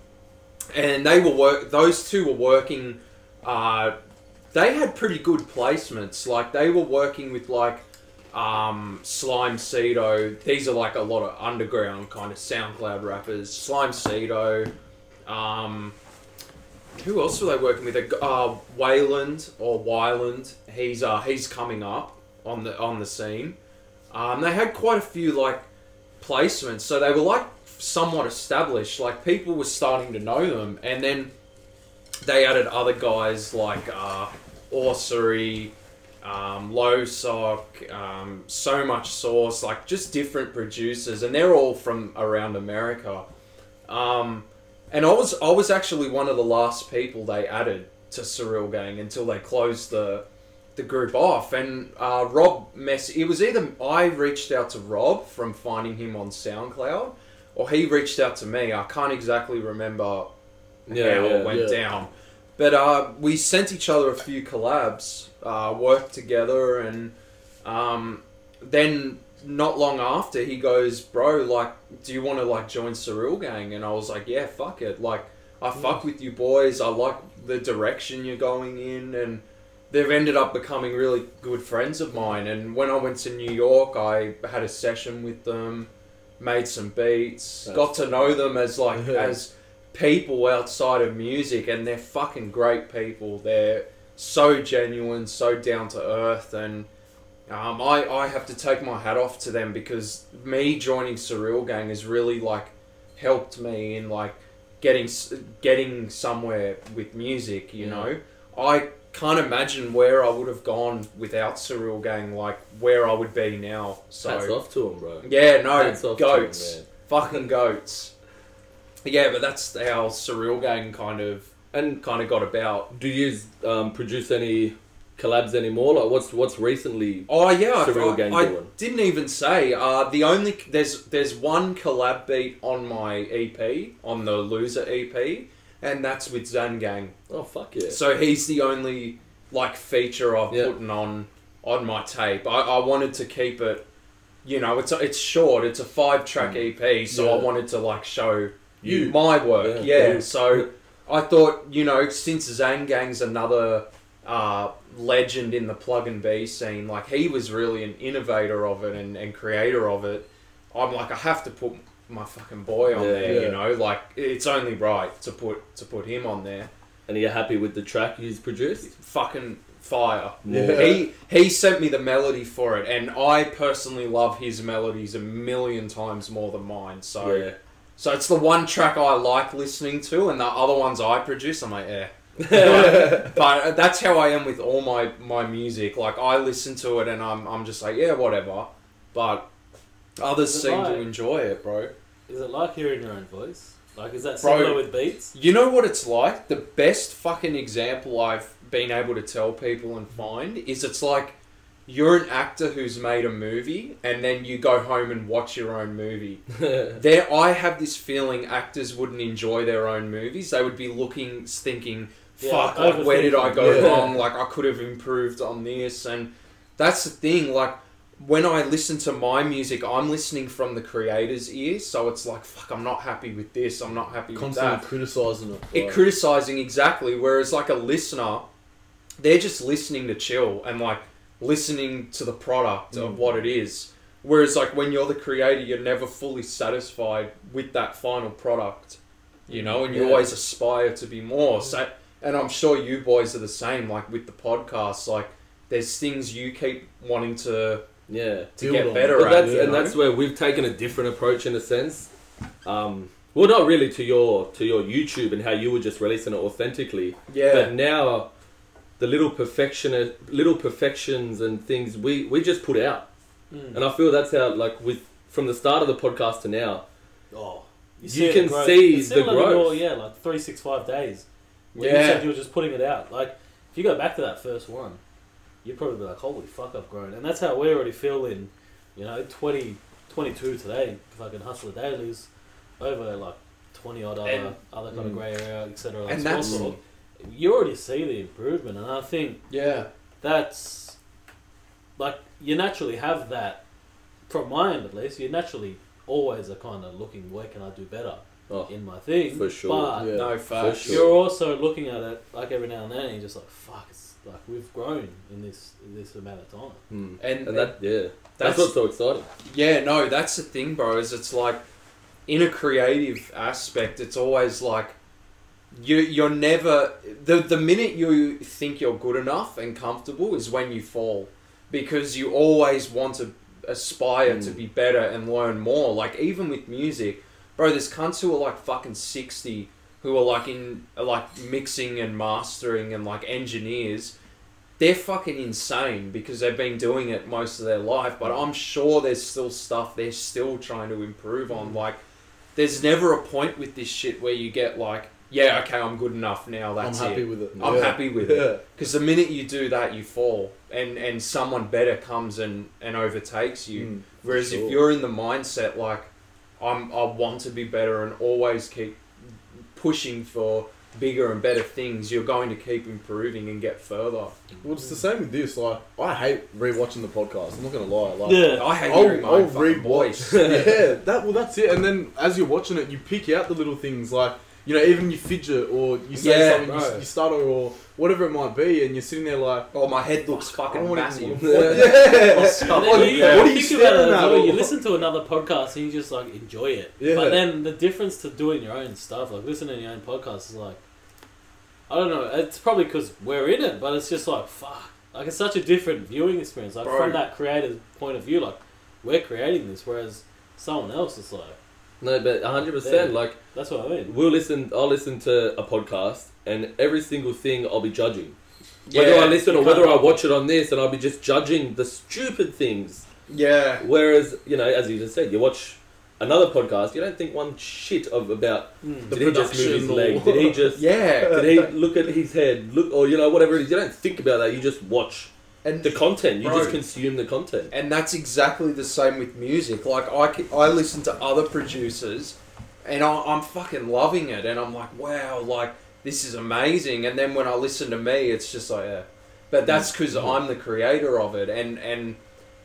D: and they were work. Those two were working. Uh, they had pretty good placements. Like they were working with like um, Slimesito. These are like a lot of underground kind of SoundCloud rappers. Slimesito. Um, who else were they working with? Uh, Wayland or Wyland. He's uh he's coming up on the on the scene. Um, they had quite a few like placements, so they were like somewhat established. Like people were starting to know them, and then they added other guys like uh, Orsery, um, Low Sock, um, So Much Sauce, like just different producers, and they're all from around America. Um, and I was I was actually one of the last people they added to Surreal Gang until they closed the the group off. And uh, Rob mess it was either I reached out to Rob from finding him on SoundCloud, or he reached out to me. I can't exactly remember
B: Yeah,
D: how
B: yeah,
D: it went
B: yeah.
D: down. But uh, we sent each other a few collabs, uh, worked together, and um, then not long after he goes, bro, like, do you want to like join Surreal Gang? And I was like, yeah, fuck it. Like, I fuck with you boys. I like the direction you're going in, and they've ended up becoming really good friends of mine. And when I went to New York, I had a session with them, made some beats,
B: That's-
D: got to know them as like as people outside of music, and they're fucking great people. They're so genuine, so down to earth, and um, I I have to take my hat off to them because me joining Surreal Gang has really like helped me in like getting getting somewhere with music. You
B: Yeah.
D: know, I can't imagine where I would have gone without Surreal Gang, like where I would be now. So
B: Hats off to him, bro.
D: yeah, no,
B: Hats off to him,
D: goats.
B: man.
D: Fucking goats. Yeah, but that's how Surreal Gang kind of
B: And
D: kind of got about.
B: do you um, produce any collabs anymore? Like, what's what's recently?
D: Oh yeah,
B: Surreal
D: I,
B: Gang
D: I
B: doing?
D: didn't even say. Uh, the only there's there's one collab beat on my EP on the Loser EP, and that's with Zangang.
B: Oh fuck yeah!
D: So he's the only like feature I've
B: Yeah.
D: putting on on my tape. I, I wanted to keep it. You know, it's it's short. It's a five track EP, so I wanted to like show
B: You.
D: my work.
B: Yeah.
D: Yeah.
B: Yeah.
D: So I thought, you know, since Zangang's another uh, legend in the plug and B scene, like he was really an innovator of it and, and creator of it. I'm like, I have to put my fucking boy on
B: Yeah.
D: there.
C: Yeah.
D: You know, like it's only right to put to put him on there.
B: And are you happy with the track he's produced?
D: Fucking fire.
C: Yeah.
D: He he sent me the melody for it, and I personally love his melodies a million times more than mine. So
B: yeah.
D: so it's the one track I like listening to, and the other ones I produce, I'm like, eh. but, but that's how I am with all my, my music. Like I listen to it, and I'm I'm just like, yeah, whatever. But others seem to enjoy it, bro.
A: Is it like hearing your own voice? Like, is that
D: Bro.
A: similar with beats?
D: You know what it's like? The best fucking example I've been able to tell people and find is it's like you're an actor who's made a movie, and then you go home and watch your own movie. there I have this feeling actors wouldn't enjoy their own movies. They would be looking thinking,
A: Yeah,
D: fuck, like, where did I go.
C: Yeah.
D: wrong? Like I could have improved on this and that's the thing, like when I listen to my music, I'm listening from the creator's ears, so it's like, fuck, I'm not happy with this, I'm not happy with that.
C: Constantly criticizing it.
D: It criticizing exactly, whereas like a listener, they're just listening to chill and like listening to the product of
C: Mm.
D: what it is. Whereas like when you're the creator, you're never fully satisfied with that final product, you know, and you
B: Yeah.
D: always aspire to be more. So, and I'm sure you boys are the same. Like with the podcast, like there's things you keep wanting to
B: yeah.
D: to
C: Build
D: get
C: on.
D: better
B: But
D: at,
B: that's,
D: you
B: and
D: know?
B: that's where we've taken a different approach in a sense. Um, well, not really to your to your YouTube and how you were just releasing it authentically,
D: yeah,
B: but now the little perfection, little perfections and things we we just put out,
A: Mm.
B: and I feel that's how like with from the start of the podcast to now.
A: Oh,
B: You
A: it
B: can
A: grow.
B: see
A: It's
B: the growth.
A: your- yeah, like three six five days.
D: Yeah.
A: you said you were just putting it out. Like if you go back to that first one, you'd probably be like, "Holy fuck, I've grown." And that's how we already feel in, you know, 20, 22 today. Fucking hustler dailies, over like twenty odd other
D: And-
A: other kind of
B: Mm.
A: grey area, etc. Like
D: And that's-
A: talk. you already see the improvement, and I think
D: yeah,
A: that's like you naturally have that from my end at least you naturally always are kind of looking where can i do better
B: Oh,
A: in my thing
B: For sure,
A: but
C: yeah.
D: no facts.
B: sure.
A: you're also looking at it like every now and then and you're just like fuck it's like we've grown in this in this amount of time
B: hmm.
D: And,
B: and that yeah,
D: that's
B: that's, what's so exciting.
D: Yeah, no, that's the thing, bro. Is it's like in a creative aspect, it's always like you you're never the the minute you think you're good enough and comfortable is when you fall because you always want to aspire to
B: Mm.
D: be better and learn more. Like even with music, bro. There's cunts who are like fucking sixty who are like in like mixing and mastering and like engineers they're fucking insane because they've been doing it most of their life. But I'm sure there's still stuff they're still trying to improve on. Like, there's never a point with this shit where you get like, yeah, okay, I'm good enough now. that's I'm
C: happy
D: it.
C: with it.
D: I'm
C: Yeah.
D: happy with
C: Yeah.
D: it. Because the minute you do that, you fall, and and someone better comes and and overtakes you.
C: Mm,
D: Whereas
B: sure.
D: if you're in the mindset like, I'm I want to be better and always keep pushing for bigger and better things, you're going to keep improving and get further.
C: Well, it's the same with this. Like, I hate rewatching the podcast. I'm not gonna lie. Like,
A: yeah
D: I hate
C: I'll,
D: hearing my
C: I'll
D: fucking
C: read
D: voice.
C: yeah, that well, that's it. And then as you're watching it, you pick out the little things. Like, you know, even you fidget or you say
D: Yeah,
C: something, you,
D: bro.
C: you stutter or whatever it might be, and you're sitting there like,
D: Oh, my head looks fucking
C: don't wanna-
D: massive.
C: What, yeah.
A: And
C: What-
A: then you,
C: what are you
A: think about it as
C: at?
A: well, You listen to another podcast and you just like enjoy it.
C: Yeah.
A: But then the difference to doing your own stuff, like listening to your own podcast, is like, I don't know. It's probably because we're in it, but it's just like fuck. Like it's such a different viewing experience. Like
D: Bro.
A: from that creator's point of view, like we're creating this, whereas someone else is like,
B: No, but hundred percent.
A: Yeah.
B: Like
A: that's what I mean.
B: we'll listen. I'll listen to a podcast, and every single thing I'll be judging. Whether I listen or whether I watch it on this, and I'll be just judging the stupid things.
D: Yeah.
B: Whereas, you know, as you just said, you watch another podcast, you don't think one shit of about
A: Mm.
C: The
B: did he just move his
C: production or-
B: leg? Did he just
D: Yeah.
B: did he look at his head? Look or you know, whatever it is, you don't think about that, you just watch
D: And
B: the content. You
D: Bro.
B: just consume the content.
D: And that's exactly the same with music. Like I, I listen to other producers, and I, I'm fucking loving it, and I'm like, wow, like this is amazing. And then when I listen to me, it's just like, yeah. But that's mm. because mm. I'm the creator of it, and and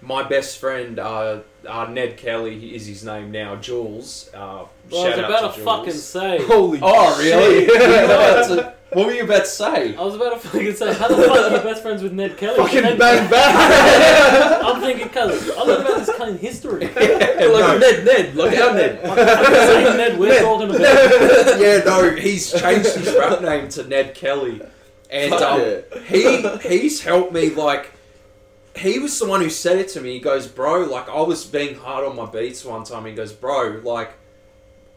D: my best friend, uh, uh, Ned Kelly is his name now, Jules. Uh,
A: Well, I was about
D: to
A: to fucking say.
C: holy
D: Oh really?
C: shit.
D: That's what were you about to say?
A: I was about to fucking say, how the fuck are you best friends with Ned Kelly?
C: Fucking
A: Ned-
C: bang bang!
A: I'm thinking, cuz, I learned about this cunt in history.
B: like Ned, Ned, like our Ned.
A: I'm saying Ned, we're talking about.
D: yeah, no, he's changed his rap name to Ned Kelly, and um,
B: yeah.
D: he he's helped me. Like, he was the one who said it to me. He goes, "Bro, like I was being hard on my beats one time." He goes, "Bro, like."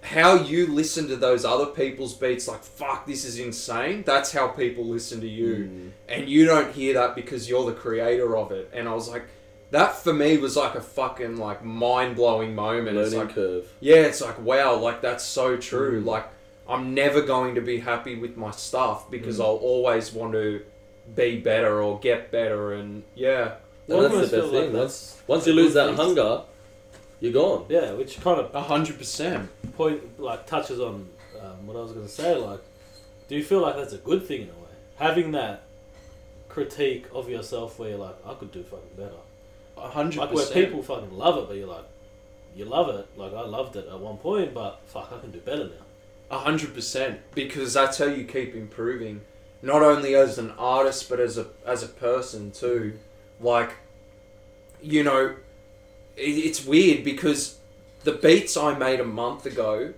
D: How you listen to those other people's beats, like fuck, this is insane. That's how people listen to you,
B: Mm.
D: and you don't hear that because you're the creator of it. And I was like, that for me was like a fucking like mind blowing moment. It's
B: Learning
D: like,
B: curve.
D: yeah, it's like wow, like that's so true.
B: Mm.
D: Like I'm never going to be happy with my stuff because
B: Mm.
D: I'll always want to be better or get better, and yeah,
B: And that's the best thing.
A: like
B: Once once you lose that
A: Good
B: hunger, you're gone.
A: Yeah, which kind of
D: a hundred percent.
A: point like touches on um, what I was going to say. Like, do you feel like that's a good thing in a way? Having that critique of yourself where you're like, I could do fucking better.
D: A hundred
A: Like where people fucking love it, but you're like, you love it. Like I loved it at one point, but fuck, I can do better now.
D: A hundred percent, because that's how you keep improving, not only as an artist but as a as a person too. Like, you know, it, it's weird because the beats I made a month ago,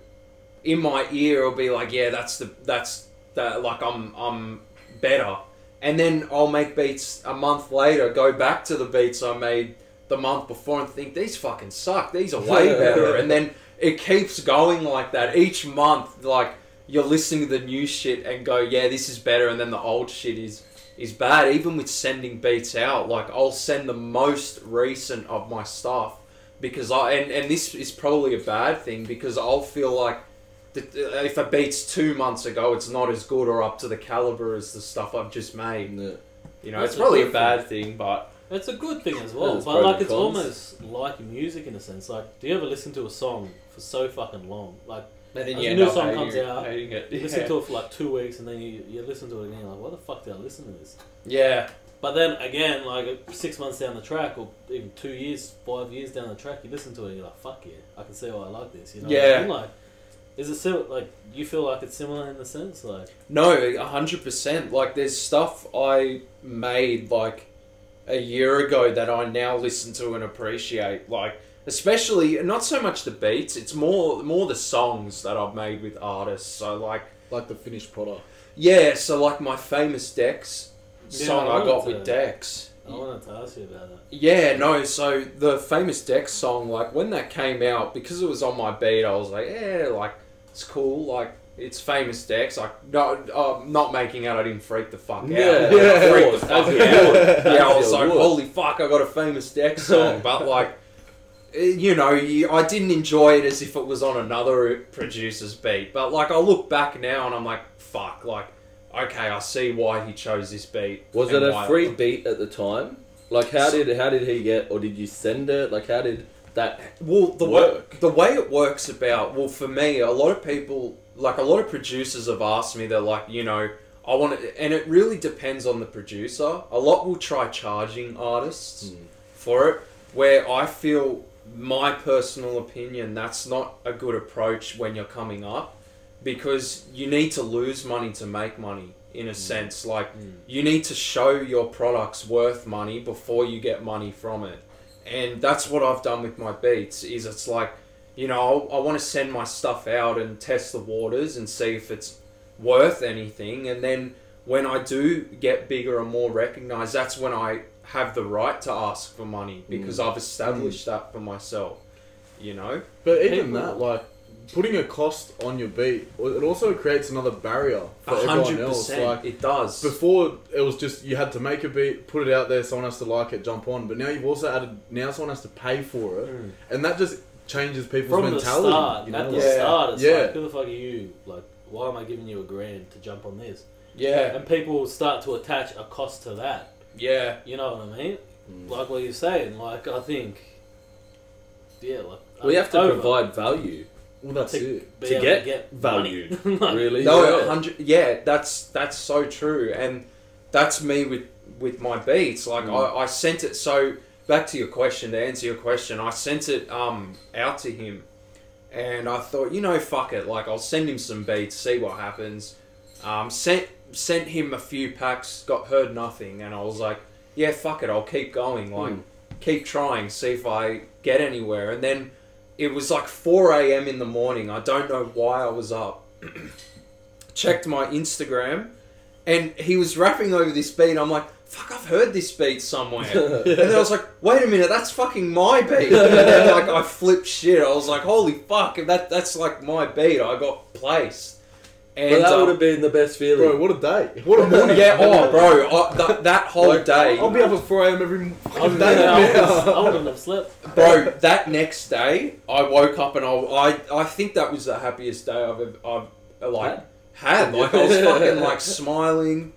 D: in my ear, will be like, yeah, that's the that's that. Like I'm I'm better, and then I'll make beats a month later, go back to the beats I made the month before, and think these fucking suck. These are way better, and then it keeps going like that each month. Like you're listening to the new shit and go, yeah, this is better, and then the old shit is is bad. Even with sending beats out, like I'll send the most recent of my stuff because I and and this is probably a bad thing because I'll feel like. that If a beat's two months ago, it's not as good or up to the caliber as the stuff I've just made.
B: Yeah.
D: You know,
A: That's
D: it's
A: a
D: probably a bad thing, but
A: It's a good thing as well,
B: there's
A: but like it's
B: cons.
A: almost like music in a sense. Like, do you ever listen to a song for so fucking long? Like,
D: and then
A: As
D: you
A: a new song comes
D: it-
A: out,
D: hating it.
A: you
D: Yeah.
A: listen to it for like two weeks, and then you, you listen to it again. Like, why the fuck did I listen to this?
D: yeah,
A: But then again, like six months down the track, or even two years, five years down the track, you listen to it, and you're like, "Fuck yeah, I can see why I like this." You know? what I
D: Yeah.
A: mean? Like, is it sim- like you feel like it's similar in the sense, like
D: No, a hundred percent. Like there's stuff I made like a year ago that I now listen to and appreciate. Like especially not so much the beats, it's more more the songs that I've made with artists. So like
C: like the finished product.
D: yeah, so like my famous Dex
A: Yeah,
D: song
A: I
D: I got
A: wanted
D: with Dex.
A: I wanted to ask you about that.
D: Yeah, no, so the famous Dex song, like when that came out, because it was on my beat, I was like, yeah, like it's cool, like it's famous Dex. Like no, uh, not making out, I didn't freak the fuck out.
B: Yeah,
D: Like, I
B: of
D: freaked
B: course,
D: the fuck out. Yeah, I was like, holy fuck, I got a famous Dex song, but like. Eh, You know, you, I didn't enjoy it as if it was on another producer's beat, but like I look back now and I'm like, fuck, like, okay, I see why he chose this beat.
B: Was it a free beat at the time? Like how did how did he get or did you send it? Like how did that
D: Well, the
B: work?
D: way the way it works about well for me, a lot of people like a lot of producers have asked me. They're like, you know, I want to, and it really depends on the producer. A lot will try charging artists
B: Hmm.
D: for it, where I feel my personal opinion that's not a good approach when you're coming up because you need to lose money to make money in a sense. Like
A: Mm.
D: you need to show your product's worth money before you get money from it. And that's what I've done with my beats is it's like, you know, I, I want to send my stuff out and test the waters and see if it's worth anything. And then when I do get bigger and more recognized, that's when I have the right to ask for money because I've established that for myself, you know?
C: But even
A: People-
C: that, like putting a cost on your beat, it also creates another barrier for
D: A
C: everyone else. Like
D: it does.
C: before, it was just you had to make a beat, put it out there, someone has to like it, jump on. But now you've also added now someone has to pay for it,
A: Mm.
C: and that just changes people's
A: From the
C: mentality.
A: start,
C: you know?
A: at the
C: like-
D: Yeah.
A: start, it's
C: Yeah.
A: like, who the fuck are you? Like, why am I giving you a grand to jump on this?
D: yeah,
A: And people start to attach a cost to that.
D: Yeah.
A: You know what I mean?
C: Mm.
A: Like what you're saying. Like I think, yeah, like
B: We have to
A: over
B: provide value.
C: Well, that's
A: to,
C: it.
B: To
A: able
B: get
A: get
B: value.
A: Like,
B: Really?
D: No,
B: Yeah.
D: hundred. Yeah, that's that's so true, and that's me with with my beats. Like
C: Mm.
D: I, I sent it. So back to your question. To answer your question, I sent it um out to him, and I thought, you know, fuck it. Like I'll send him some beats, see what happens. Um, sent sent him a few packs, got heard nothing, and I was like, yeah, fuck it. I'll keep going. Like
B: Mm.
D: keep trying, see if I get anywhere. And then it was like 4 a.m. in the morning. I don't know why I was up. Checked my Instagram, and he was rapping over this beat. I'm like, fuck, I've heard this beat somewhere. and then I was like, wait a minute, that's fucking my beat. And then like I flipped shit. I was like, holy fuck, that that's like my beat. I got placed.
B: But
D: And
B: that
D: uh,
B: would have been the best feeling.
C: Bro, what a day! What a morning!
D: yeah, oh, bro, I, that, that whole
C: Like,
D: day.
C: I'll be up at 4 a.m. every
A: I'm
C: day. Now.
A: I wouldn't have slept.
D: bro that next day i woke up and i i, I think that was the happiest day i've ever i've uh, like had like i was fucking like smiling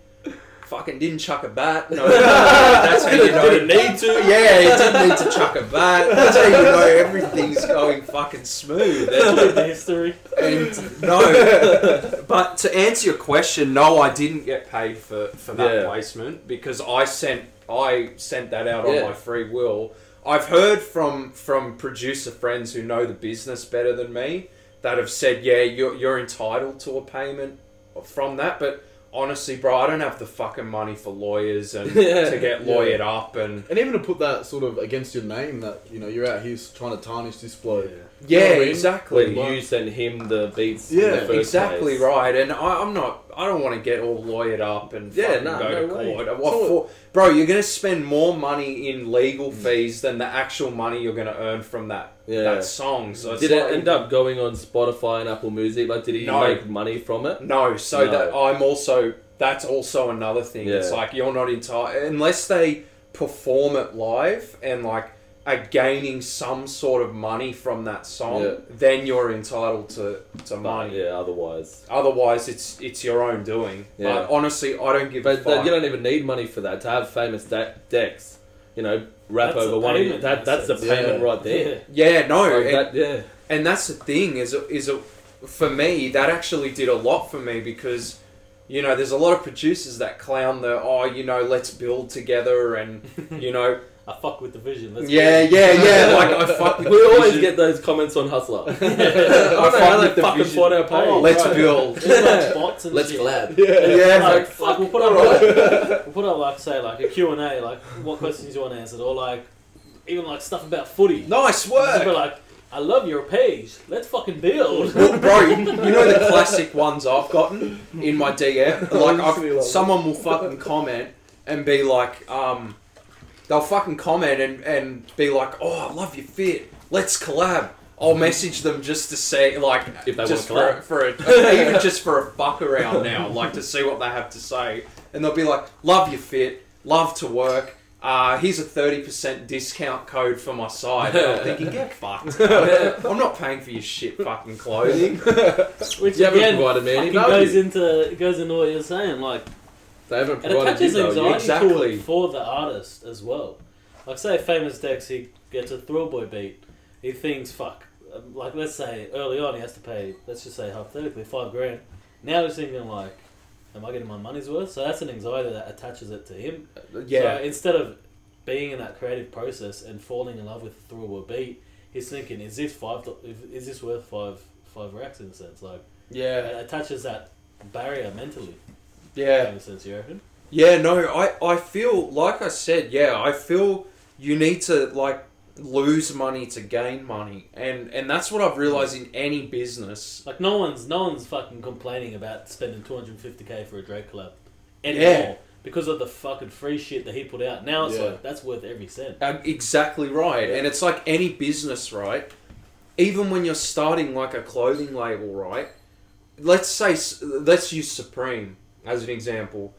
D: fucking didn't chuck a bat no that's how you know
B: Didn't need to.
D: yeah you didn't need to chuck a bat that's how you know everything's going fucking smooth and,
A: With the history.
D: and no but to answer your question no i didn't get paid for for that
B: Yeah.
D: placement because i sent i sent that out
B: Yeah.
D: on my free will i've heard from from producer friends who know the business better than me that have said yeah you're, you're entitled to a payment from that but honestly bro i don't have the fucking money for lawyers and
B: Yeah.
D: to get
C: Yeah.
D: lawyered up and
C: And even to put that sort of against your name, that you know you're out here trying to tarnish this bloke.
D: yeah
C: know I mean?
D: exactly
B: When you send him the beats. in
C: Yeah,
B: the first
D: exactly
B: place.
D: right, and I, I'm not. I don't want to get all lawyered up and
B: Yeah, no,
D: go
B: no
D: to court. What
C: So-
D: for, bro? You're gonna spend more money in legal mm. fees than the actual money you're gonna earn from that
B: Yeah.
D: that song. So
B: Did it
D: like-
B: end up going on Spotify and Apple Music? Like, did he
D: No.
B: make money from it?
D: No, so
B: No.
D: that I'm also. That's also another thing. It's like you're not entitled unless they perform it live and like are gaining some sort of money from that song.
B: Yeah.
D: Then you're entitled to to
B: But,
D: money.
B: yeah, otherwise.
D: Otherwise, it's it's your own doing.
B: Yeah.
D: But honestly, I don't give a
B: But
D: fuck.
B: that, you don't even need money for that to have famous de- decks. You know, rap
A: That's
B: over one. Of,
A: payment,
B: that that's the payment
C: Yeah.
B: right there.
D: Yeah, no,
B: Like
D: and,
B: that, yeah.
D: and that's the thing is is a, for me that actually did a lot for me because you know there's a lot of producers that clown the oh you know let's build together and you know
A: I fuck with the vision. Let's
D: yeah yeah yeah like I fuck with
B: We
D: the
B: always
D: vision.
B: get those comments on Hustler.
D: I
B: I
D: fuck
B: like
D: with the
B: fucking
D: vision.
B: our page.
A: Oh,
D: let's
A: right.
D: build
A: like bots and
B: Let's
A: shit.
B: collab.
D: yeah
A: like,
D: like,
A: fuck, we'll put up like, we'll put up like say like a Q and A, like what questions you want answered, or like even like stuff about footy.
D: nice work
A: like, I love your page. Let's fucking build.
D: Well, bro, you know the classic ones I've gotten in my DM. Like, I've, someone will fucking comment and be like, um, they'll fucking comment and, and be like, "Oh, I love your fit. Let's collab." I'll message them just to say, like,
B: If they
D: just
B: wanna
D: for, for a, even just for a fuck around now, like to see what they have to say, and they'll be like, "Love your fit. Love to work." Uh, here's a 30% discount code for my site. And I'm thinking, get fucked. I'm not paying for your shit fucking clothing.
A: Which
B: You haven't
A: again
B: provided me any
A: fucking goes
B: value.
A: into goes into what you're saying. Like
B: They haven't
A: it
B: provided
A: attaches
B: you value.
A: anxiety
D: Exactly.
A: for the artist as well. Like say famous Dex, he gets a Thrillboy beat. He thinks, fuck. um, Like let's say early on he has to pay. Let's just say hypothetically five grand. Now he's thinking like, am I getting my money's worth? So that's an anxiety that attaches it to him.
D: Yeah.
A: So instead of being in that creative process and falling in love with the thrillboy beat, he's thinking, is this five? Is this worth five five racks in a sense? Like,
D: Yeah,
A: It attaches that barrier mentally.
D: Yeah.
A: In a sense, you reckon?
D: Yeah, no, I, I feel like I said, yeah, I feel you need to like lose money to gain money, and and that's what I've realized in any business.
A: Like no one's no one's fucking complaining about spending 250k for a Drake collab anymore
D: Yeah.
A: because of the fucking free shit that he put out. Now it's
C: Yeah.
A: like that's worth every cent.
D: Um, exactly right, and it's like any business, right? Even when you're starting like a clothing label, right? Let's say let's use Supreme as an example.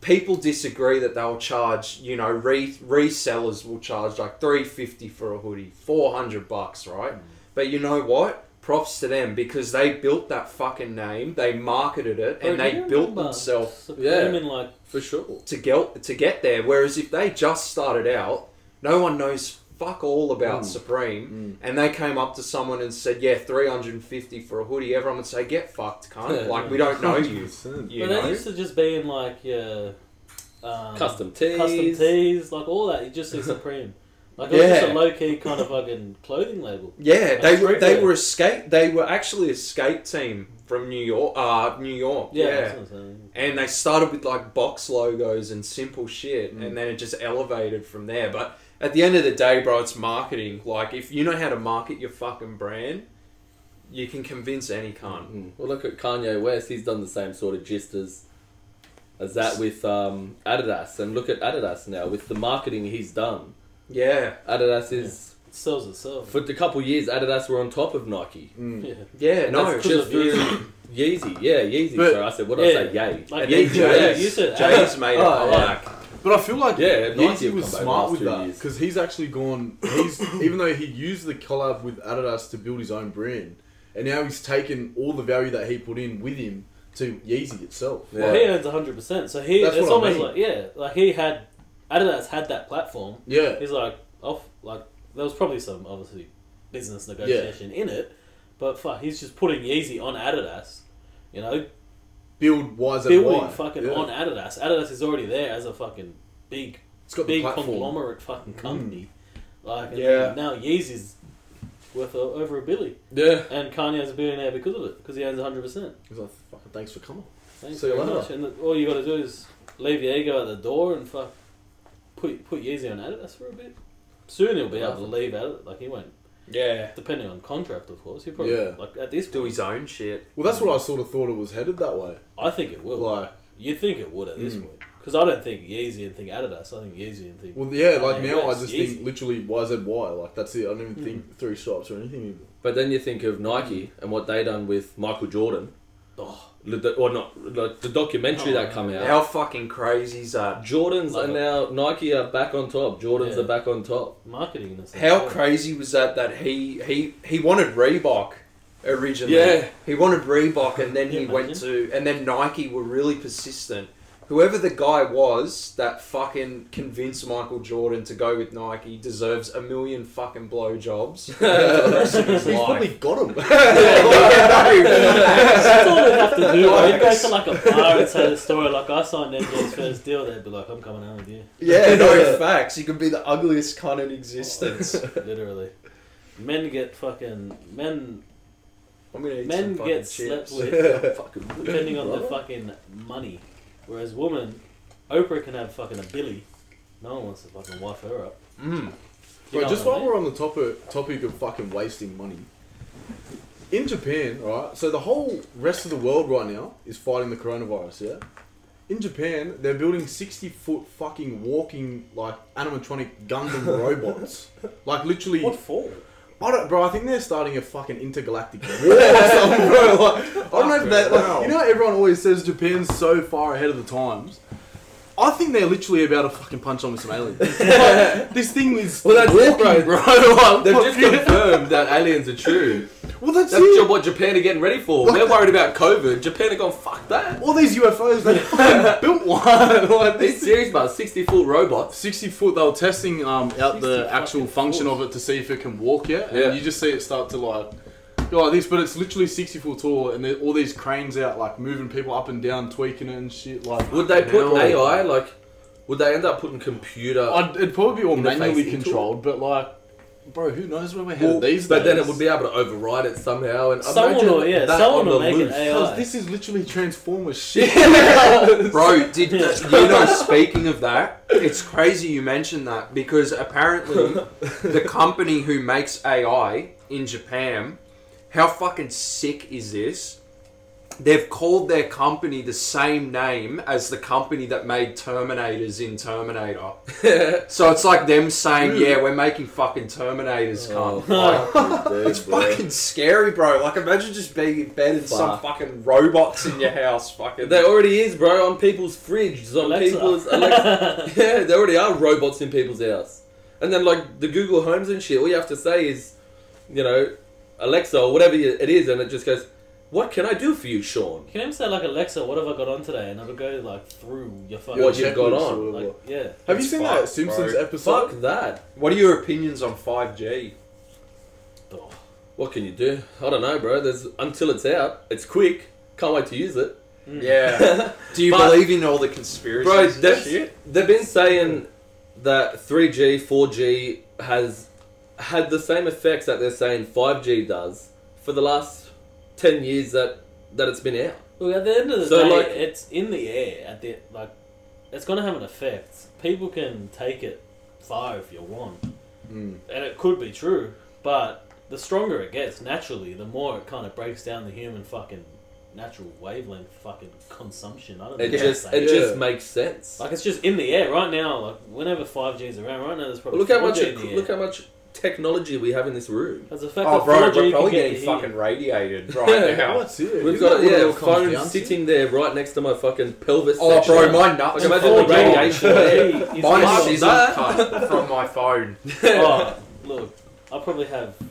D: People disagree that they'll charge, you know, re- resellers will charge like three fifty for a hoodie, four hundred bucks, right? But you know what? Props to them because they built that fucking name, they marketed it, and they built themselves
B: Yeah.
A: like
B: For sure.
D: to get to get there. Whereas if they just started out, no one knows fuck all about
C: Mm.
D: Supreme, and they came up to someone and said, "Yeah, three hundred and fifty for a hoodie," everyone would say, "Get fucked, cunt!
B: Yeah.
D: like we don't know you."
C: 100%.
D: You
A: but that
D: know?
A: used to just be in like yeah, um,
B: Custom tees.
A: custom tees, like all that. You just see Supreme. Like it was just a low key kind of fucking clothing label.
D: Yeah, they were
A: streetwear.
D: they were a skate. They were actually a skate team from New York. Uh, New York.
A: Yeah,
D: Yeah.
A: that's what I'm saying.
D: And they started with like box logos and simple shit,
C: Mm.
D: and then it just elevated from there. But at the end of the day, bro, it's marketing. Like, if you know how to market your fucking brand, you can convince any cunt.
B: Mm. Well, look at Kanye West. He's done the same sort of gist as as that with um, Adidas, and look at Adidas now with the marketing he's done.
D: Yeah,
B: Adidas is
A: It sells itself.
B: for a couple of years. Adidas were on top of Nike.
C: Mm.
A: yeah.
D: yeah, no,
B: that's just
A: of
B: through Yeezy. Yeah, Yeezy.
C: But-
B: Sorry, I said what did I
A: Yeah.
B: say? Yay.
A: Like
D: And
A: yeah, yeah,
D: Jay's-
A: you said
D: Jay's made it.
B: Oh, yeah.
D: comeback.
C: But I feel like
B: Yeah, Nike
C: Yeezy
B: have
C: was
B: come back
C: smart
B: last
C: with
B: two
C: that
B: years.
C: because he's actually gone. He's even though he used the collab with Adidas to build his own brand, and now he's taken all the value that he put in with him to Yeezy itself.
A: Well,
B: Yeah.
A: he owns hundred percent. So he,
C: That's
A: it's
C: what I
A: almost
C: mean.
A: like yeah, like he had Adidas had that platform.
C: Yeah,
A: He's like off, like there was probably some obviously business negotiation in it, but fuck, he's just putting Yeezy on Adidas. You know,
C: build YZY.
A: building fucking
C: yeah.
A: on Adidas. Adidas is already there as a fucking big,
C: It's got
A: big conglomerate fucking mm. company. Like and
D: Yeah.
A: now Yeezy's worth o- over a billion.
B: Yeah.
A: and Kanye's a billionaire because of it because he owns hundred percent.
C: He's like, fucking thanks for coming.
A: Thanks
C: See you later.
A: much. And the, all you got to do is leave your ego at the door and fuck put put Yeezy on Adidas for a bit. Soon he'll be able to leave out. Like he won't,
D: Yeah,
A: depending on contract, of course. He'll probably
C: Yeah.
A: like at this
D: do
A: point.
D: his own shit.
C: Well, that's what I sort of thought it was headed that way.
A: I think it will.
C: Like,
A: You'd think it would at this
C: Mm.
A: point because I don't think Yeezy and think Adidas. I think Yeezy and think.
C: well, yeah, like
A: Kanye
C: now I
A: West,
C: just
A: Yeezy.
C: think literally YZY. Like that's it. I don't even
A: Mm.
C: think three stripes or anything.
B: But then you think of Nike and what they done with Michael Jordan,
A: Oh,
B: the- or not like the documentary
A: Oh,
B: that come out.
D: How fucking crazy is that?
B: Jordans
A: Love
B: are now Nike are back on top. Jordans
A: Yeah.
B: are back on top.
A: marketing in a.
D: How
A: yeah.
D: crazy was that? That he he he wanted Reebok originally.
B: Yeah.
D: he wanted Reebok, and then he
A: you
D: went to, and then Nike were really persistent. Whoever the guy was that fucking convinced Michael Jordan to go with Nike deserves a million fucking blowjobs for the rest of his
C: He's
D: life.
C: probably got him.
A: That's all they have to do. Like, you go to like a bar and tell the story. Like I signed MJ's first deal, they'd be like, "I'm coming out with you."
D: yeah, no facts. You could be the ugliest cunt in existence.
A: Literally, men get fucking men.
D: I'm gonna eat
A: Men
D: some fucking
A: get slept with
B: Fucking
A: depending on
B: the
A: fucking money, whereas woman, Oprah can have fucking a Billy. No one wants to fucking wife her up.
D: Mm.
A: You
C: Bro, just
A: what I
C: while
A: mean?
C: we're on the topic topic of fucking wasting money, in Japan, right? So the whole rest of the world right now is fighting the coronavirus. Yeah. In Japan, they're building sixty foot fucking walking like animatronic Gundam robots, like literally.
A: What for?
C: I don't, bro. I think they're starting a fucking intergalactic war or something, bro. Like, I don't know if that. Like, you know, how everyone always says Japan's so far ahead of the times. I think they're literally about to fucking punch on with some aliens. Like, this thing is
B: Well, that's it,
C: walking,
B: bro.
C: bro. Like,
B: They've just confirmed that aliens are true.
C: Well, that's,
B: That's
C: it.
B: what Japan are getting ready for. They're worried about COVID. Japan are going fuck that.
C: All these UFOs, they fucking built one. like
B: These
C: this
B: serious about sixty foot robots.
C: 60 foot, they were testing um, out the actual function
A: foot.
C: of it to see if it can walk yet.
B: Yeah.
C: And you just see it start to like go like this, but it's literally 60 foot tall and there all these cranes out like moving people up and down, tweaking it and shit. Like,
B: Would they put
D: Hell.
B: AI like? Would they end up putting computer?
C: I'd, it'd probably be all
B: In the face
C: manually
B: into it?
C: controlled, but like, bro, who knows where we're headed
B: Well,
C: these
B: but
C: days?
B: then it would be able to override it somehow. And
A: Someone
B: imagine
A: will- yeah,
B: that
A: someone will
B: the
A: make an
B: loose.
A: AI.
C: Because this is literally Transformers shit.
D: Bro, did you know? Speaking of that, it's crazy you mentioned that because apparently the company who makes AI in Japan, how fucking sick is this? They've called their company the same name as the company that made Terminators in Terminator. so it's like them saying, "Yeah, we're making fucking Terminators,
B: Oh,
D: cunt." Like,
B: fuck
D: it's
B: bro.
D: fucking scary, bro. Like, imagine just being in bed and some
B: Fuck.
D: fucking robots in your house, fucking.
B: There already is, bro, on people's fridges, on
A: Alexa.
B: people's Alexa. yeah, there already are robots in people's house. And then like the Google Homes and shit, all you have to say is, you know, Alexa or whatever it is, and it just goes, "What can I do for you, Sean?"
A: You can even say like Alexa, what have I got on today, and it'll go like through your phone.
B: What you've got on.
A: Like yeah.
C: Have you seen
D: fucked,
C: that Simpsons
D: bro.
C: episode?
B: Fuck that.
D: What are your opinions on 5G?
A: Oh.
B: What can you do? I don't know, bro. There's until it's out. It's quick. Can't wait to use it.
A: Mm.
D: Yeah. Do you
B: But-
D: believe in all the conspiracies?
B: Bro,
D: and
B: that's,
D: shit?
B: they've been saying that 3G, 4G has had the same effects that they're saying 5G does for the last 10 years that, that it's been out.
A: Look, at the end of the
B: So,
A: day,
B: like-
A: it's in the air. At the like, it's gonna have an effect. People can take it far if you want,
C: Mm.
A: and it could be true. But the stronger it gets, naturally, the more it kind of breaks down the human fucking natural wavelength fucking consumption. I don't know.
B: It just it
C: Yeah.
B: just makes sense.
A: like it's just in the air right now. Like whenever five G is around, right now there's probably
B: look how much
A: 4G the air.
B: look how much technology we have in this room.
A: As a fact
D: Oh, bro, we're probably
A: get
D: getting
A: here.
D: fucking radiated
B: Yeah.
D: right now.
C: That's it.
B: We've
C: Isn't
B: got
C: that
B: yeah,
C: all
B: phone sitting there right next to my fucking pelvis.
D: Oh,
B: section.
D: bro, my nuts.
B: Like,
D: are
B: imagine the radiation
D: off.
B: there.
A: Is
D: Mine is cut from my phone.
A: oh, look, I probably have an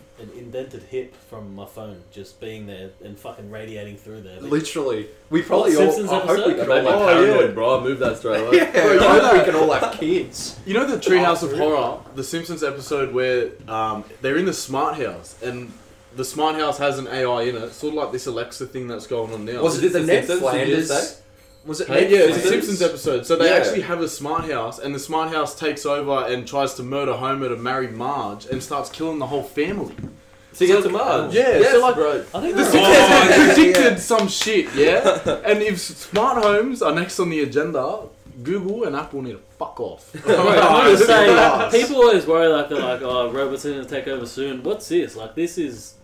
A: indented hip from my phone just being there and fucking radiating through there.
D: Literally, we probably
A: What,
D: all.
A: Simpsons
D: I hope we
A: episode?
B: That
D: can all
B: me
C: Oh,
D: have.
B: paranoid,
C: yeah.
B: bro. I moved that straight away.
D: Yeah,
C: Bro,
D: I hope we can all have kids.
C: You know the Treehouse
D: Oh,
C: of
D: really?
C: Horror, the Simpsons episode where um, they're in the smart house and the smart house has an AI in it, sort of like this Alexa thing that's going on now.
D: Was
B: Is
D: it the
B: this
D: Ned
B: Simpsons, did you
D: Flanders? Was it
B: Hey,
D: Ned
C: yeah, it's a Simpsons episode. So they
B: Yeah.
C: actually have a smart house, and the smart house takes over and tries to murder Homer to marry Marge and starts killing the whole family.
B: To get to Mars.
C: Yeah,
B: yes,
C: so like-
B: bro.
A: I think
C: The
A: they're
C: Simpsons
A: all-
D: yeah,
C: have
D: yeah,
C: predicted
D: yeah.
C: some shit, yeah? and if smart homes are next on the agenda, Google and Apple need to fuck off.
A: I was gonna say,
C: Yes.
A: people always worry like they're like, oh, robots are gonna take over soon. What's this? Like, this is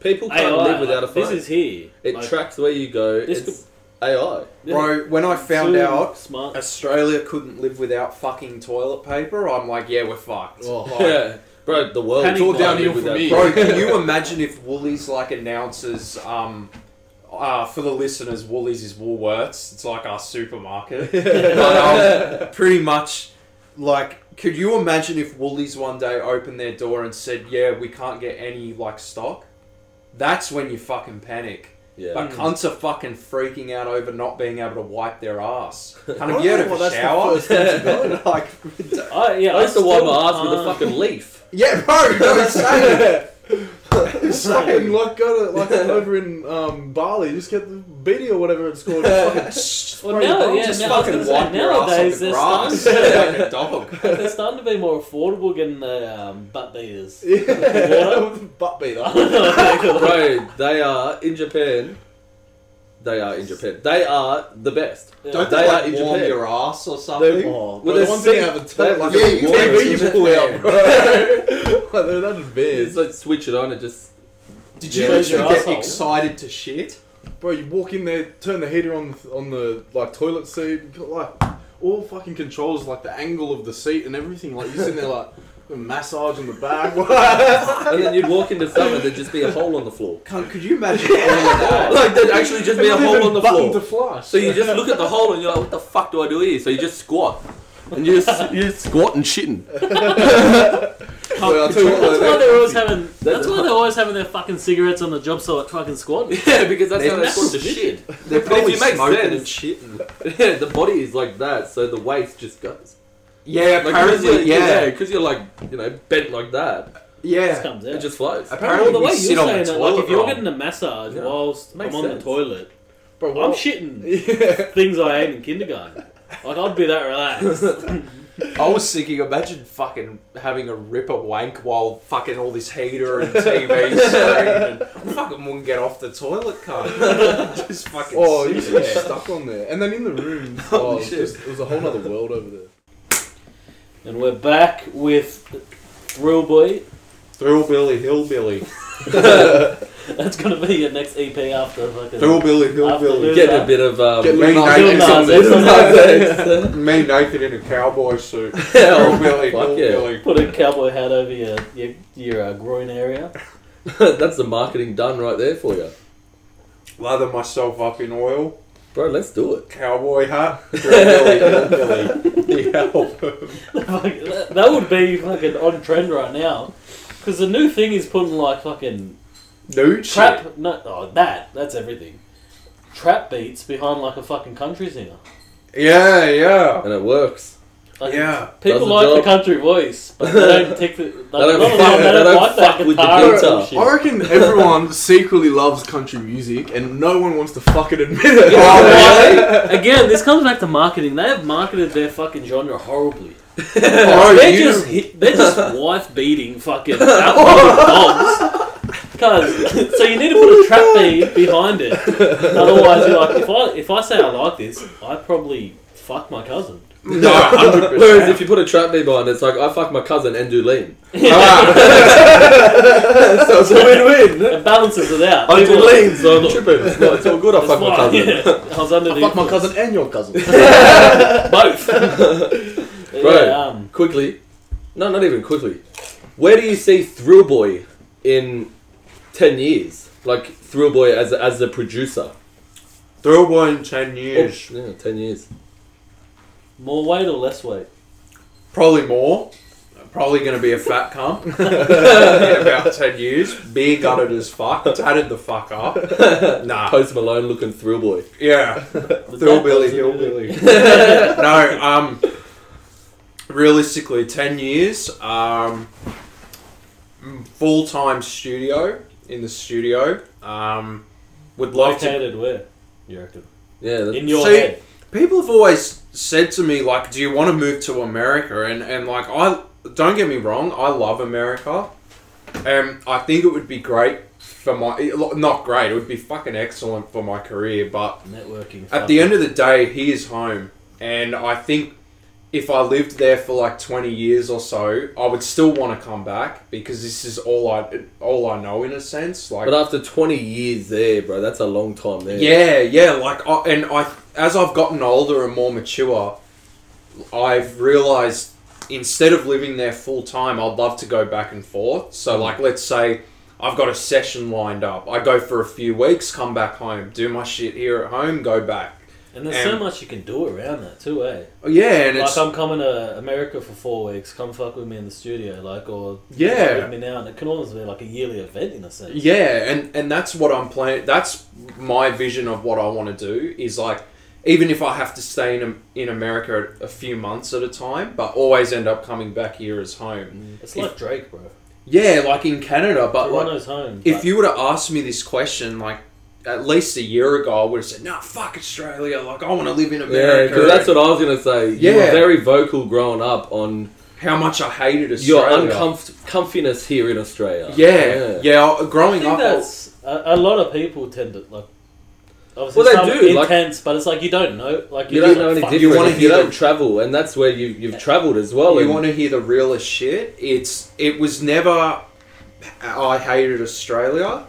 B: People can't
A: AI.
B: live without a
A: like,
B: phone.
A: This is here.
B: it
A: Like,
B: tracks where you go.
A: this
B: It's AI.
D: Bro, when I found
A: Soon,
D: out
A: smart.
D: Australia couldn't live without fucking toilet paper, I'm like, yeah, we're fucked.
C: Oh.
D: Like,
B: Yeah, bro. The world.
A: Panic
C: all downhill for
B: without
C: me.
D: Bro, can you imagine if Woolies like announces um uh, for the listeners, Woolies is Woolworths. It's like our supermarket. but, um, pretty much, like, could you imagine if Woolies one day opened their door and said, "Yeah, we can't get any like stock"? That's when you fucking panic.
B: Yeah.
D: But hmm. cunts are fucking freaking out over not being able to wipe their ass. Kind
C: I
D: of
C: don't
D: get
C: know
D: out
C: why
D: a
C: that's the
D: shower.
C: first thing
D: like,
A: I, yeah,
B: I used to wipe
A: still
B: my ass with a
A: uh.
B: fucking leaf.
D: yeah, bro, you know what I'm saying?
C: It's fucking like go to like over in um, Bali, just get the beanie or whatever it's called. fucking
A: Well,
C: spray
A: now,
C: your bum.
A: yeah,
D: Just
A: now,
D: fucking
A: gonna say,
D: wipe your ass
A: nowadays
D: on the
A: they're
D: grass
A: starting,
D: like a dog.
A: they're starting to be more affordable getting the um, butt beaters.
C: Yeah, the butt beater.
B: bro, they are in Japan. They are in Japan. They are the best.
D: Don't
B: They
D: they,
B: are
D: like
B: in
D: warm
B: Japan.
D: your ass or something?
C: Oh,
B: Well,
C: but the
B: there's
C: ones that
B: six-
C: have a
B: they have
C: like
B: like
C: a
B: a
C: TV you
D: in
C: pull
D: Japan.
C: out, bro. like they're that
B: It's
C: advanced.
B: like switch it on and just.
D: Did you
A: Close
D: actually
A: your
D: get
A: asshole.
D: excited to shit?
C: Bro, you walk in there, turn the heater on on the like toilet seat, you got, like all fucking controls, like the angle of the seat and everything. Like you're sitting there like a massage in the back.
B: And then you'd walk into something, there'd just be a hole on the floor.
D: Cunt, could you imagine oh that?
B: Like there'd actually just be a hole on the
C: button
B: floor.
C: to flush.
B: So you just look at the hole and you're like, what the fuck do I do here? So you just squat. And you just, you just squat and shitting.
C: Well, I'll tell you what,
A: That's
C: though,
A: why they're always having.
B: That's-
A: That's why they're always having their fucking cigarettes on the job site, fucking squad.
B: Yeah, because that's how
D: They're
B: they squat to shit.
D: They're
B: But
D: probably
B: if you make
D: smoking
B: sense-
D: and shitting.
B: Yeah, the body is like that, so the waist just goes.
D: Yeah,
B: Like, because you're,
D: apparently, yeah.
B: because you're like, you know, bent like that,
A: It
D: Yeah.
A: comes
B: it just flows.
D: Apparently,
A: well, the
D: we
A: way you're
D: on
A: saying
D: the
A: it, like
D: toilet
A: if you're
D: roll.
A: getting a massage
B: Yeah.
A: whilst
B: Makes
A: I'm on
B: sense.
A: the toilet,
C: Bro,
A: I'm shitting
C: Yeah.
A: things I ate in kindergarten. Like I'd be that relaxed.
D: I was thinking, imagine fucking having a ripper wank while fucking all this heater and TV screen and I fucking wouldn't get off the toilet, cunt. Just fucking
C: Oh, you
D: sit
C: used be
D: there.
C: stuck on there. And then in the room, oh,
D: Holy
C: oh, it, was
D: shit.
C: just, it was a whole other world over there.
A: And we're back with Thrill Boy.
D: Thrillbilly Hillbilly.
A: That's gonna be your next EP after fucking.
D: Thrillbilly Hillbilly.
A: Lil-
B: Getting a bit of um,
C: Get
D: Me
C: Lil Nas
D: naked,
A: Lil Nas. X on
D: me naked in a cowboy suit.
B: Hell,
D: Thrillbilly
B: fuck yeah.
D: Hillbilly.
A: Put a cowboy hat over your your, your uh, groin area.
B: That's the marketing done right there for you,
D: Lather myself up in oil.
B: bro. Let's do it.
D: Cowboy hat. Thrillbilly Hillbilly. The album.
A: Like, that, that would be fucking on trend right now. Because the new thing is putting like fucking
D: Nude
A: trap.
D: shit.
A: No, oh, that that's everything. Trap beats behind like a fucking country singer.
D: Yeah, yeah.
B: And it works.
A: Like,
D: Yeah.
A: People
B: Does the
A: like the country voice, but they don't take the. Like,
B: They don't
A: a lot
B: fuck-
A: they
B: they
A: don't
B: don't
A: that
B: fuck with the
A: guitar
B: guitar.
C: I reckon everyone secretly loves country music and no one wants to fucking admit it.
A: Yeah,
D: Oh,
A: why? Again, this comes back to marketing. They have marketed their fucking genre horribly.
D: Oh,
A: they're
D: you-
A: just they're just wife beating fucking dogs. Cause so you need to put a trap beat behind it. Otherwise, you're like, if I if I say I like this, I probably fuck my cousin.
D: No, hundred
B: Whereas if you put a trap beat behind it's like I fuck my cousin and do lean.
D: Ah,
B: so it's a win-win.
A: It balances it out.
B: I do
A: People-
B: lean, so I'm tripping. It's, not, it's all good. I
A: That's
B: fuck my
A: why,
B: cousin.
A: yeah. I was under
C: I
A: the
C: fuck my
A: influence.
C: cousin and your cousin.
A: Both.
B: Right.
A: yeah, um,
B: Quickly, no, not even quickly. Where do you see Thrill Boy in ten years? Like Thrill Boy as a, as a producer.
D: Thrill Boy in ten years.
B: Yeah, ten years.
A: More weight or less weight?
D: Probably more. Probably going to be a fat cunt in about ten years. Beer gutted as fuck. Tatted the fuck up. Nah.
B: Post Malone looking Thrill Boy.
D: Yeah.
A: The
D: Hillbilly,
A: dad doesn't do it.
D: hillbilly. no, um, realistically, 10 years, um, full time studio, in the studio. Um, would love to.
A: Located where? You reckon?
B: Yeah, that's,
A: In your
D: See-
A: head.
D: People have always said to me, like, do you want to move to America? And, and like, I don't get me wrong, I love America. Um, I think it would be great for my. Not great, it would be fucking excellent for my career, but
A: Networking.
D: at the end of the day, he is home, and I think if I lived there for like twenty years or so, I would still want to come back because this is all I all I know in a sense. Like,
B: but after twenty years there, bro, that's a long time there.
D: yeah, yeah, like, I, and I as I've gotten older and more mature, I've realized instead of living there full time, I'd love to go back and forth. So, like, let's say. I've got a session lined up. I go for a few weeks, come back home, do my shit here at home, go back.
A: And there's so much you can do around that too, eh?
D: Oh, yeah, and it's
A: Like I'm coming to America for four weeks. Come fuck with me in the studio, like, or
D: Yeah.
A: with me now. And it can almost be like a yearly event in a sense.
D: Yeah, and and that's what I'm planning. That's my vision of what I want to do. Is like, even if I have to stay in in America a few months at a time, but always end up coming back here as home. Mm.
A: It's like Drake, bro.
D: Yeah, like in Canada, but like,
A: home.
D: if
A: but-
D: you were to ask me this question like. At least a year ago, I would have said, "Nah, fuck Australia. Like, I want to live in
B: Yeah,
D: America."
B: because that's what I was gonna say. You were very vocal growing up on
D: How much I hated
B: your
D: Australia.
B: uncomf- comfiness here in Australia.
D: yeah, yeah,
A: I
D: Growing
A: think
D: up,
A: that's a, a lot of people tend to like. Obviously,
B: Well, they
A: some
B: do, like-
A: intense, but it's like you don't know. Like
B: You
A: you're
B: don't
A: just
B: know any
A: like, fuck,
B: different.
D: you
B: You,
D: wanna
B: if you
D: hear
B: don't
D: the-
B: travel, and that's where you you've travelled as well.
D: you
B: and-
D: want to hear the realest shit? It's it was never. I hated Australia.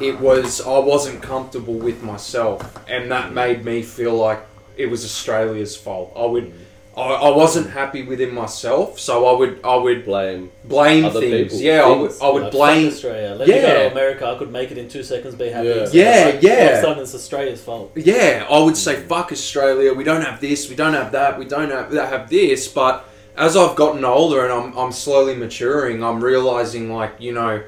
D: It was I wasn't comfortable with myself, and that made me feel like it was Australia's fault. I would. I, I wasn't happy within myself, so I would I would
B: blame.
D: blame
B: Other
D: things.
B: people,
D: Yeah, I would. I would
A: like,
D: blame.
A: fuck Australia. Let me go
D: Yeah.
A: to America. I could make it in two seconds. Be happy.
B: Yeah.
A: It's
D: Yeah,
A: like,
D: yeah.
A: All of a sudden, it's Australia's fault.
D: Yeah, I would say fuck Australia. We don't have this. We don't have that. We don't have have this. But as I've gotten older and I'm I'm slowly maturing, I'm realizing like you know,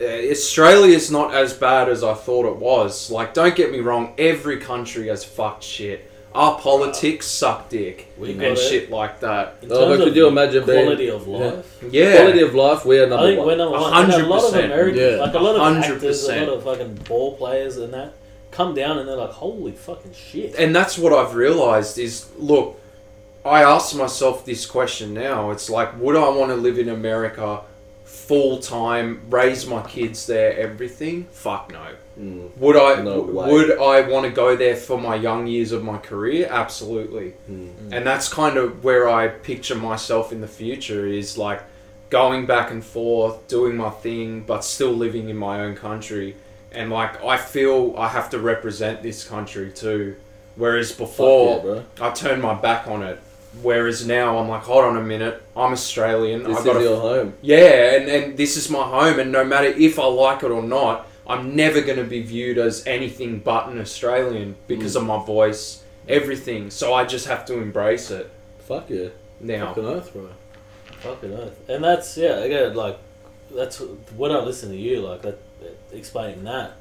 D: uh, Australia's not as bad as I thought it was. Like, don't get me wrong. Every country has fucked shit. Our politics suck dick
A: We got
D: and
A: it.
D: shit like that.
A: In
B: Oh,
A: terms
B: but could
A: of
B: you imagine being-
A: quality of life?
D: Yeah,
B: Quality of life, we are
A: I
B: number
A: think
B: one.
A: we're number
D: A
A: one.
D: Hundred
A: a lot of
D: percent.
A: Americans,
C: Yeah.
A: like a lot of
D: A hundred
A: actors, a lot of fucking ball players and that, come down and they're like, holy fucking shit.
D: and that's what I've realized is look, I ask myself this question now. It's like, would I want to live in America full time, raise my kids there, everything? Fuck no.
B: Mm.
D: Would I?
B: No
D: would I want to go there for my young years of my career? Absolutely.
B: Mm.
D: And that's kind of where I picture myself in the future. Is like going back and forth, doing my thing, but still living in my own country. And like I feel I have to represent this country too. Whereas before,
B: yeah.
D: I turned my back on it. Whereas now I'm like, hold on a minute, I'm Australian.
B: This
D: I
B: is
D: got
B: your home.
D: yeah, and, and this is my home, and no matter if I like it or not, I'm never going to be viewed as anything but an Australian because of my voice, everything. So I just have to embrace it
B: Fuck yeah.
D: now.
C: Fucking earth, bro.
A: Fucking earth. And that's yeah, again, like that's when I listen to you, like that, explaining that.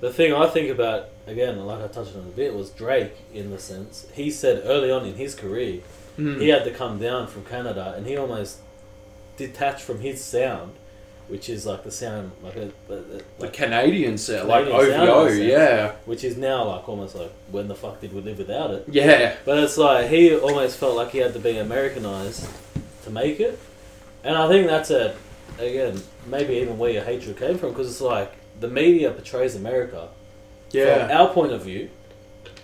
A: The thing I think about again, like I touched on a bit, was Drake. In the sense, he said early on in his career,
D: Mm.
A: he had to come down from Canada, and he almost detached from his sound, which is like the sound like a, a, a-
D: The Canadian sound, like
A: Canadian sound
D: OVO,
A: in a sense.
D: yeah.
A: which is now like almost like when the fuck did we live without it?
D: Yeah.
A: But it's like he almost felt like he had to be Americanized to make it, and I think that's a again maybe even where your hatred came from because it's like the media portrays America from
D: Yeah.
A: our point of view.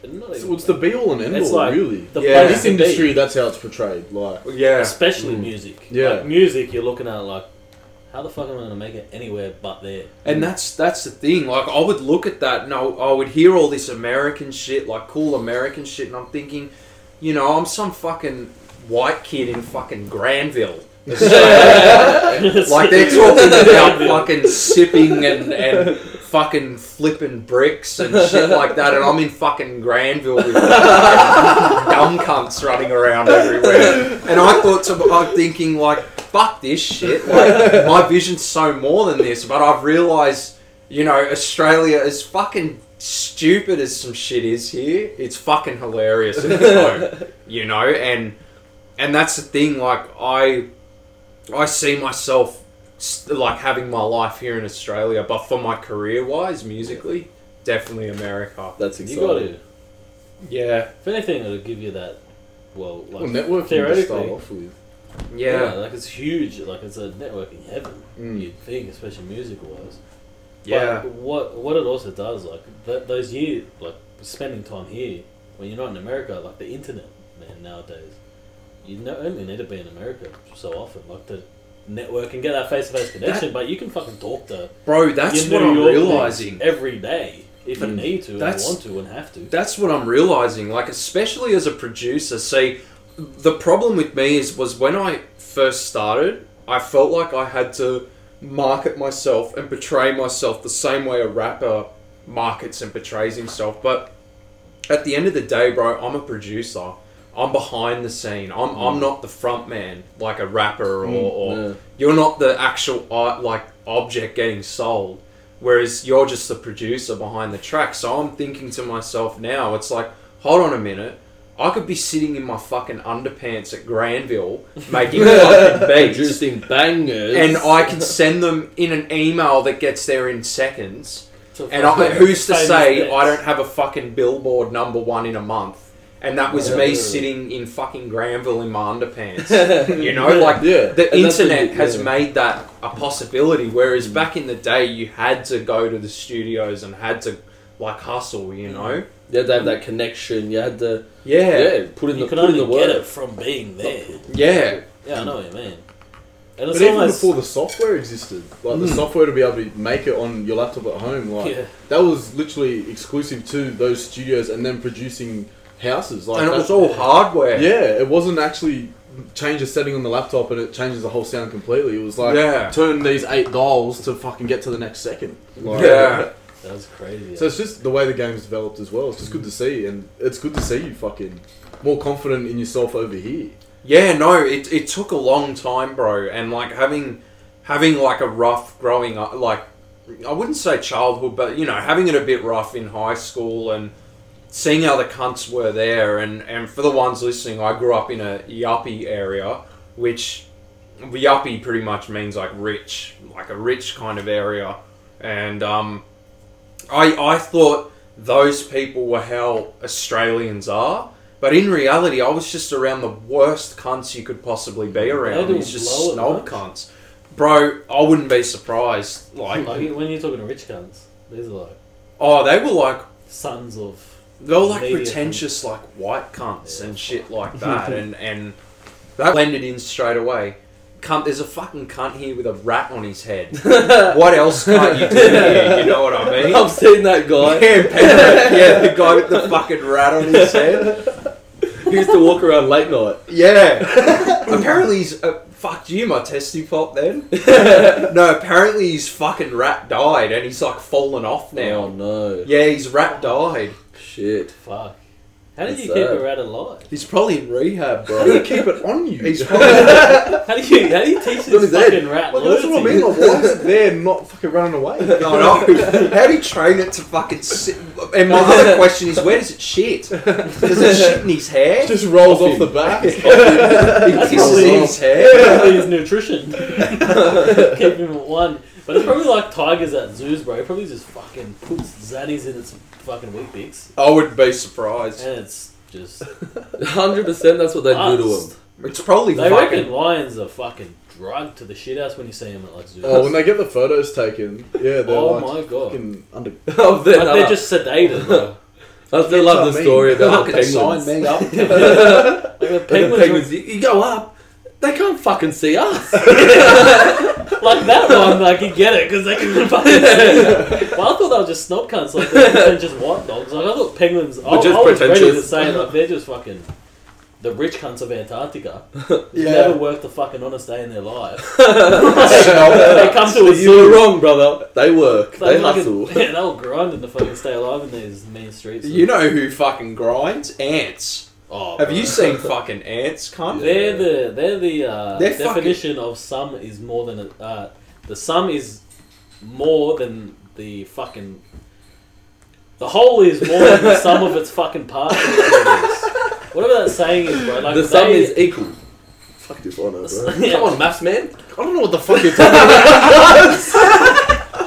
A: Not
C: It's, it's the be all and end
A: It's
C: all,
A: like
C: really.
A: the
D: Yeah.
A: Place
C: this
A: to be.
C: industry, that's how it's portrayed. Like,
D: Yeah.
A: especially
C: Mm.
A: music.
C: Yeah.
A: like music, you're looking at like, how the fuck am I gonna make it anywhere but there?
D: And mm. that's that's the thing. Like I would look at that and I, I would hear all this American shit, like cool American shit, and I'm thinking, you know, I'm some fucking white kid in fucking Granville. like they're talking about fucking sipping and, and fucking flipping bricks and shit like that, and I'm in fucking Granville with dumb cunts running around everywhere. And I thought to I'm thinking like, fuck this shit. Like my vision's so more than this, but I've realised, you know, Australia is fucking stupid as some shit is here. It's fucking hilarious at its home, you know, and and that's the thing. Like I, I see myself st- like having my life here in Australia, but for my career wise, musically, definitely America.
B: That's
A: You
B: exciting.
A: got to.
D: Yeah,
A: If anything, it'll give you that. Well, like
C: well, networking to
A: theoretically,
C: start off with.
A: Yeah.
D: yeah,
A: like it's huge. Like it's a networking heaven.
C: Mm.
A: You'd think, especially musical wise.
D: yeah.
A: But what what it also does, like th- those years, like spending time here when you're not in America, like the internet, man, nowadays, you no, only need to be in America so often, like to network and get that face to face connection. but you can fucking talk to
D: Bro, that's what I'm
A: York
D: realizing.
A: every day if you
D: Mm.
A: need to, and want to, and have to.
D: That's what I'm realizing. Like, especially as a producer, see, the problem with me is was when I first started, I felt like I had to market myself and portray myself the same way a rapper markets and portrays himself. But at the end of the day, bro, I'm a producer. I'm behind the scene. I'm, mm. I'm not the front man like a rapper or, mm, or
B: yeah.
D: you're not the actual art like object getting sold whereas you're just the producer behind the track so i'm thinking to myself now it's like hold on a minute i could be sitting in my fucking underpants at granville making fucking beats
B: Producing bangers.
D: and i can send them in an email that gets there in seconds and I, who's to say
A: bits.
D: I don't have a fucking billboard number one in a month? And that was
A: Yeah.
D: me sitting in fucking Granville in my underpants. you know, like
C: Yeah.
D: the
B: And
D: internet
B: you-
D: has
B: yeah.
D: made that a possibility. Whereas back in the day, you had to go to the studios and had to like hustle. You mm. know,
B: You had to have that connection. You had to
D: yeah,
B: yeah, put in
A: you
B: the
A: can
B: put in
A: only
B: the
A: get it from being there.
D: yeah.
A: Yeah, I know what you mean. And
C: But
A: it's
C: even
A: almost
C: before the software existed, like the mm. software to be able to make it on your laptop at home, like
A: yeah.
C: that was literally exclusive to those studios and then producing houses. Like
D: and it was all hardware.
C: Yeah, it wasn't actually change a setting on the laptop and it changes the whole sound completely. It was like
D: Yeah.
C: turn these eight dials to fucking get to the next second. Like,
D: Yeah.
A: That was crazy.
C: So it's just the way the game's developed as well. It's just good to see, and it's good to see you fucking more confident in yourself over here.
D: Yeah, no, it, it took a long time, bro, and like having having like a rough growing up, like I wouldn't say childhood, but you know, having it a bit rough in high school and seeing how the cunts were there, and and for the ones listening, I grew up in a yuppie area, which yuppie pretty much means like rich, like a rich kind of area, and um, I I thought those people were how Australians are. But in reality, I was just around the worst cunts you could possibly be around. He's just snob cunts. Bro, I wouldn't be surprised. Like,
A: Like when you're talking to rich cunts, these are like
D: oh, they were like,
A: sons of.
D: they were like pretentious, like white cunts
A: Yeah.
D: and shit like that. and, and that blended in straight away. Cunt, there's a fucking cunt here with a rat on his head. what else can't you do here? You know what I mean?
B: I've seen that guy.
D: Yeah, yeah, the guy with the fucking rat on his head.
B: He used to walk around late night.
D: Yeah. apparently he's uh, fuck you, my testy pop. Then no, apparently his fucking rat died and he's like fallen off
B: Oh
D: now.
B: no.
D: Yeah, his rat died.
B: Shit.
A: Fuck. How did you keep
B: sad.
A: a rat alive?
D: He's probably in rehab, bro.
C: How do you keep it on you?
D: he's probably
A: How do you how do you teach this
B: his head.
A: fucking rat
C: Like, that's what I mean.
A: loyalty?
C: Like, why is it there not fucking running away?
D: I know. How do you train it to fucking sit? And my other question is, where does it shit? Does it shit in his hair?
C: Just rolls
B: Off
C: off the back.
D: He
A: That's
D: kisses
A: probably-
D: in his hair.
A: Probably his nutrition. Keep him at one. But it's probably like tigers at zoos, bro. It probably just fucking puts zaddies in its fucking Weet-Bix.
D: I wouldn't be surprised.
A: And it's just.
B: Hundred percent. That's what they do to
A: Us.
B: him.
D: It's probably
A: They
D: fucking.
A: reckon lions are fucking drugged to the shit house when you see them at like zoos.
C: Oh, when they get the photos taken, yeah, they're
A: Oh
C: like
A: my god.
C: fucking under.
B: Oh,
A: Like they're just sedated, bro.
B: I still love the
C: what
B: story about the
D: Fucking sign
B: penguins.
D: me up.
A: Like the
B: Like the
A: penguins,
B: penguins, you, you go up, they can't fucking see us.
A: like that one, I you get it because they can fucking see you. Well, I thought they were just snob cunts, like they're just white dogs. Like I thought penguins. I,
B: just
A: I was ready to say like they're just fucking the rich cunts of Antarctica.
D: Yeah.
A: Never worked a fucking honest day in their life.
D: they
A: come to a
B: you were wrong, brother. They work. They,
A: They fucking,
B: hustle.
A: yeah, they'll were grinding to fucking stay alive in these mean streets.
D: You know who fucking grinds? Ants.
A: Oh,
D: Have
A: bro.
D: you seen fucking ants, cunt?
A: They're the they're the uh,
D: They're fucking-
A: definition of sum is more than a, uh, the sum is more than the fucking the whole is more than the sum of its fucking parts. or whatever it is. Whatever that saying is, bro. Like
B: the sum
A: they-
B: is equal. Fuck this one, bro.
A: Yeah.
B: Come on, maths man.
C: I don't know what the fuck you're talking about.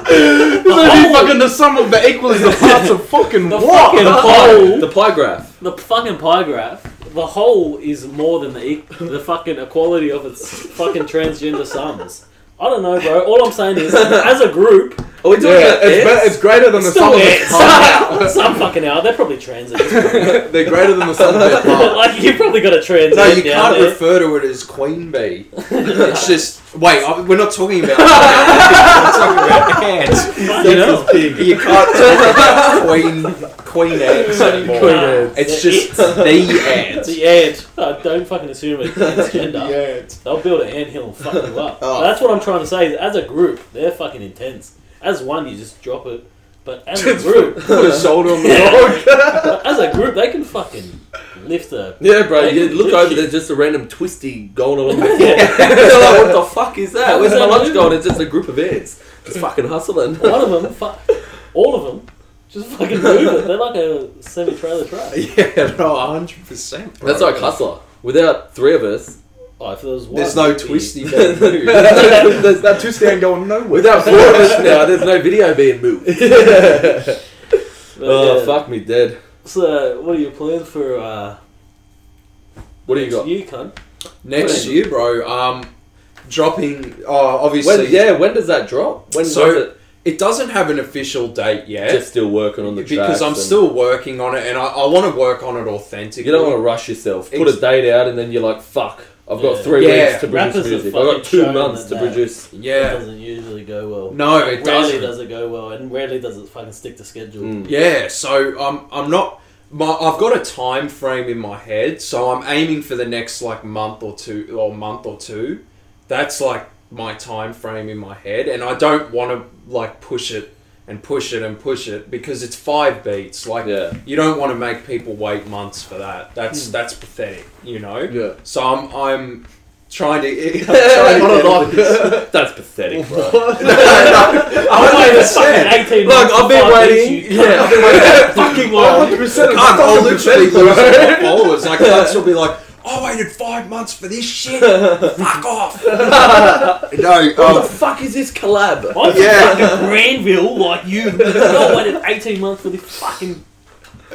A: The
C: Maybe
A: whole,
C: fucking the sum of the equal is the parts of fucking
A: the
C: what?
A: fucking
B: The
A: whole,
B: pie graph.
A: the fucking pie graph. The whole is more than the equ- the fucking equality of its fucking transgender sums. I don't know, bro. All I'm saying is, as a group,
B: Are we talking
C: Yeah,
B: about
C: it's,
B: ants?
C: be- it's greater than the
A: still
C: sum of its parts.
A: Some fucking hell, they're probably trans. at this point.
C: They're greater than the sum of their parts.
A: like you probably got a trans.
D: No, you
A: down
D: can't
A: there.
D: refer to it as queen bee. It's just wait. I- We're not talking about. we're talking about ants.
A: You know?
D: You can't talk about queen queen ants anymore.
B: Queen ants.
D: It's
A: The
D: just
A: ants.
D: the ant.
A: The ant. Uh, don't fucking assume it's transgender.
D: The ant.
A: They'll build an ant hill and fuck you up.
D: Oh.
A: That's what I'm trying to say. As a group, they're fucking intense. As one, you just drop it. But as a group,
C: Put a shoulder on the dog.
A: as a group, they can fucking lift a.
B: Yeah, bro.
A: They
B: You look over,
A: shit.
B: there's just a random twisty going along the floor.
A: Yeah.
B: You're like, what the fuck is that?
A: How
B: Where's
A: is
B: my
A: that
B: lunch going? It's just a group of ants. Just fucking hustling.
A: One of them, fu- all of them, just fucking move it. They're like a semi-trailer truck.
D: Yeah, no, hundred percent.
B: That's like hustler. Without three of us,
A: Oh, if there was one,
D: There's no
A: it'd be-
D: twisty being moved.
C: There's that twisty ain't going nowhere.
B: without four of us now, there's no video being moved.
A: But,
B: Oh
A: yeah.
B: fuck me dead.
A: So, what are your plans for uh,
B: What do you
A: next
B: got?
A: year, cunt?
D: Next year, bro. Um, dropping. Oh, obviously.
B: When, yeah, when does that drop? When
D: So-
B: does it?
D: It doesn't have an official date yet.
B: Just still working on the
D: because
B: tracks
D: I'm
B: and-
D: still working on it, and I, I want to work on it authentically.
B: You don't want to rush yourself. Put
D: Ex-
B: a date out, and then you're like, "Fuck, I've got
A: Yeah.
B: three
D: Yeah.
B: weeks to
A: Rappers
B: produce
A: are
B: music. I've got two
A: shown
B: months
A: that
B: to
A: that-
B: produce."
A: It
D: Yeah.
A: doesn't usually go well.
D: No, it
A: rarely
D: doesn't.
A: does it go well, and rarely does it fucking stick to schedule.
B: Mm.
D: Yeah, so um, I'm not. My, I've got a time frame in my head, so I'm aiming for the next like month or two or month or two. That's like my time frame in my head, and I don't want to like push it and push it and push it because it's five beats. Like
B: Yeah.
D: you don't want to make people wait months for that. That's
A: Hmm.
D: that's pathetic, you know.
C: Yeah.
D: So I'm I'm trying to. I'm trying to
C: What
D: get
C: a
D: all
C: lot.
B: That's pathetic, bro.
A: I waited fucking 18
B: Look, I've been waiting. Yeah, I've been waiting.
A: fucking long.
C: 100%.
D: I'll literally
C: It's
D: lose followers. Like, cunts will be like, I waited five months for this shit. Fuck off. no,
B: What the
D: um,
B: fuck is this collab?
A: I'm
D: Yeah.
A: from fucking Granville like you. I waited 18 months for this fucking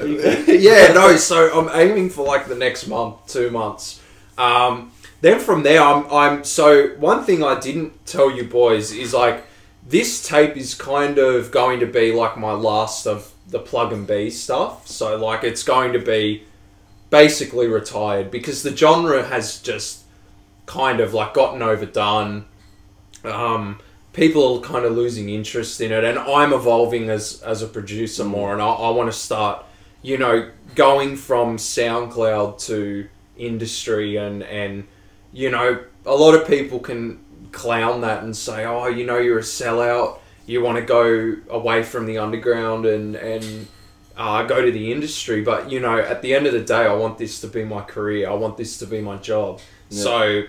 D: yeah, no. So I'm aiming for like the next month, two months. Um, then from there, I'm I'm so one thing I didn't tell you boys is like this tape is kind of going to be like my last of the pluggnb stuff. So like it's going to be basically retired because the genre has just kind of like gotten overdone. Um, people are kind of losing interest in it, and I'm evolving as as a producer more, and I, I want to start, you know, going from SoundCloud to industry, and and you know, a lot of people can clown that and say, oh, you know, you're a sellout. You want to go away from the underground and and uh, go to the industry, but you know, at the end of the day, I want this to be my career. I want this to be my job.
B: Yeah.
D: So,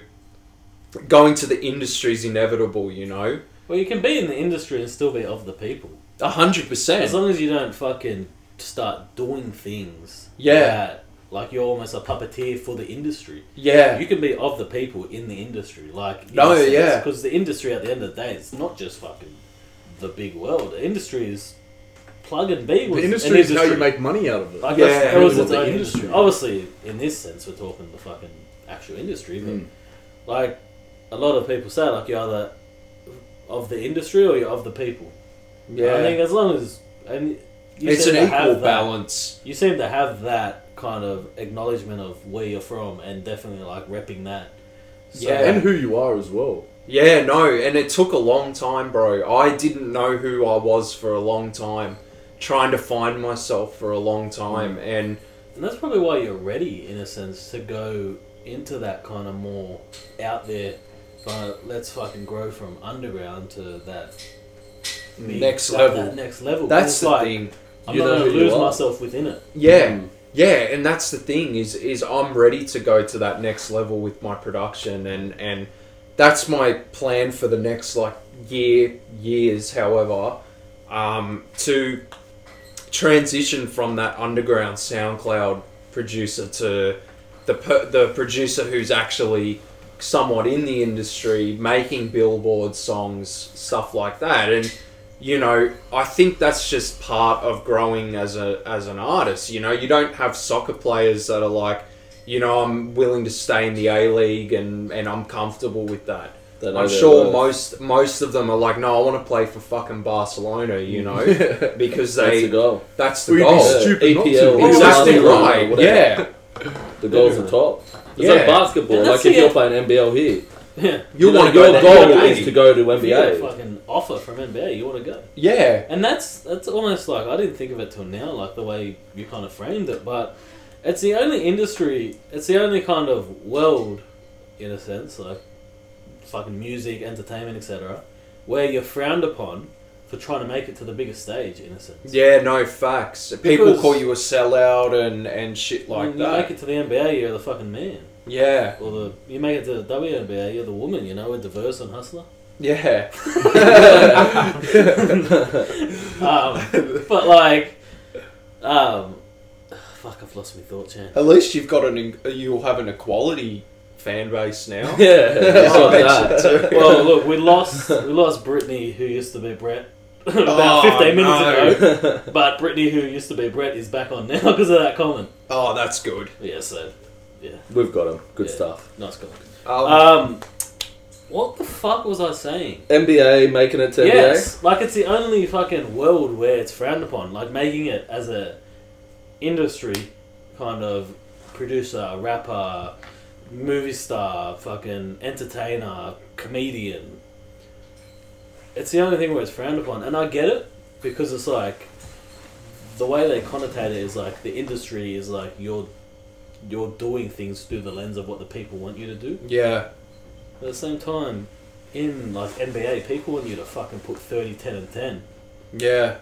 D: going to the industry is inevitable. You know,
A: Well, you can be in the industry and still be of the people.
D: a hundred percent.
A: As long as you don't fucking start doing things.
D: Yeah.
A: That, like you're almost a puppeteer for the industry.
D: Yeah,
A: You can be of the people in the industry. Like
D: No, yeah.
A: Because the industry at the end of the day, it's not just fucking the big world. The industry is pluggnb. Was
C: The
A: an
C: industry is how you make money out of it.
A: Like
D: Yeah,
A: that's, that
D: really
A: was its
C: the
A: own
C: industry-
A: industry. Obviously, in this sense, we're talking the fucking actual industry, but
C: Mm.
A: like a lot of people say, like you're either of the industry or you're of the people. Yeah, I
D: yeah.
A: think as long as and you
D: It's
A: seem
D: an
A: to have
D: equal
A: that-
D: balance.
A: You seem to have that kind of acknowledgement of where you're from and definitely like repping that. So,
D: Yeah.
C: And who you are as well.
D: Yeah, no, and it took a long time, bro. I didn't know who I was for a long time, trying to find myself for a long time, and
A: And that's probably why you're ready, in a sense, to go into that kind of more out there. But let's fucking grow from underground to that big-
D: Next
A: that-
D: level.
A: That next level.
D: that's
A: It's
D: the
A: like,
D: thing.
A: I'm
B: You
A: not
B: know
A: going to lose myself within it.
D: Yeah,
B: Mm.
D: yeah, and that's the thing is is I'm ready to go to that next level with my production, and and that's my plan for the next like year years. However, um, to transition from that underground SoundCloud producer to the per- the producer who's actually somewhat in the industry, making billboard songs, stuff like that, and you know, I think that's just part of growing as a as an artist. You know, you don't have soccer players that are like, you know, I'm willing to stay in the A League and and I'm comfortable with that.
B: They know
D: I'm sure
B: worth.
D: most most of them are like, no, I want to play for fucking Barcelona. You know, because they That's
B: the goal.
D: that's the
C: We'd be
D: goal.
B: Yeah,
C: stupid not to.
B: EPL,
C: Well,
D: Exactly
B: Barcelona,
D: right. Yeah,
B: The goals the top. It's
D: Yeah.
B: like basketball.
A: And
B: Like
A: that's
B: if
A: the-
B: you're playing NBL here,
A: Yeah.
D: you
B: know,
D: want to
B: your
D: go to
B: goal
D: NBA.
B: is to go to
A: If you get a
B: NBA.
A: fucking offer from NBA, you want to go.
D: Yeah,
A: And that's that's almost like I didn't think of it till now, like the way you kind of framed it. But it's the only industry, it's the only kind of world, in a sense, like fucking music, entertainment, etc., where you're frowned upon for trying to make it to the biggest stage, in a sense.
D: yeah, no facts. People
A: Because-
D: call you a sellout and and shit
A: When
D: like
A: you make it to the NBA, you're the fucking man.
D: Yeah,
A: Or the you make it to the WNBA, you're the woman. You know, we're diverse and hustler.
D: yeah.
A: Um, but like, um, fuck, I've lost my thought, Chan.
D: At least you've got an you'll have an equality fan base now.
B: Yeah,
A: Oh,
B: got that.
A: Well, look, we lost we lost Brittany, who used to be Brett, about
D: Oh,
A: fifteen minutes
D: no.
A: ago. But Brittany, who used to be Brett, is back on now because of that comment.
D: Oh, that's good.
A: Yeah, so yeah,
B: We've got him. Good
A: Yeah.
B: stuff.
A: nice comment.
D: Um,
A: Um, what the fuck was I saying?
B: NBA making it to NBA.
A: Yes, like it's the only fucking world where it's frowned upon. Like making it as a industry kind of producer, rapper, movie star, fucking entertainer, comedian. It's the only thing where it's frowned upon, and I get it because it's like the way they connotate it is like the industry is like you're you're doing things through the lens of what the people want you to do.
D: yeah,
A: But at the same time, in like NBA, people want you to fucking put 30, 10, and 10.
D: yeah,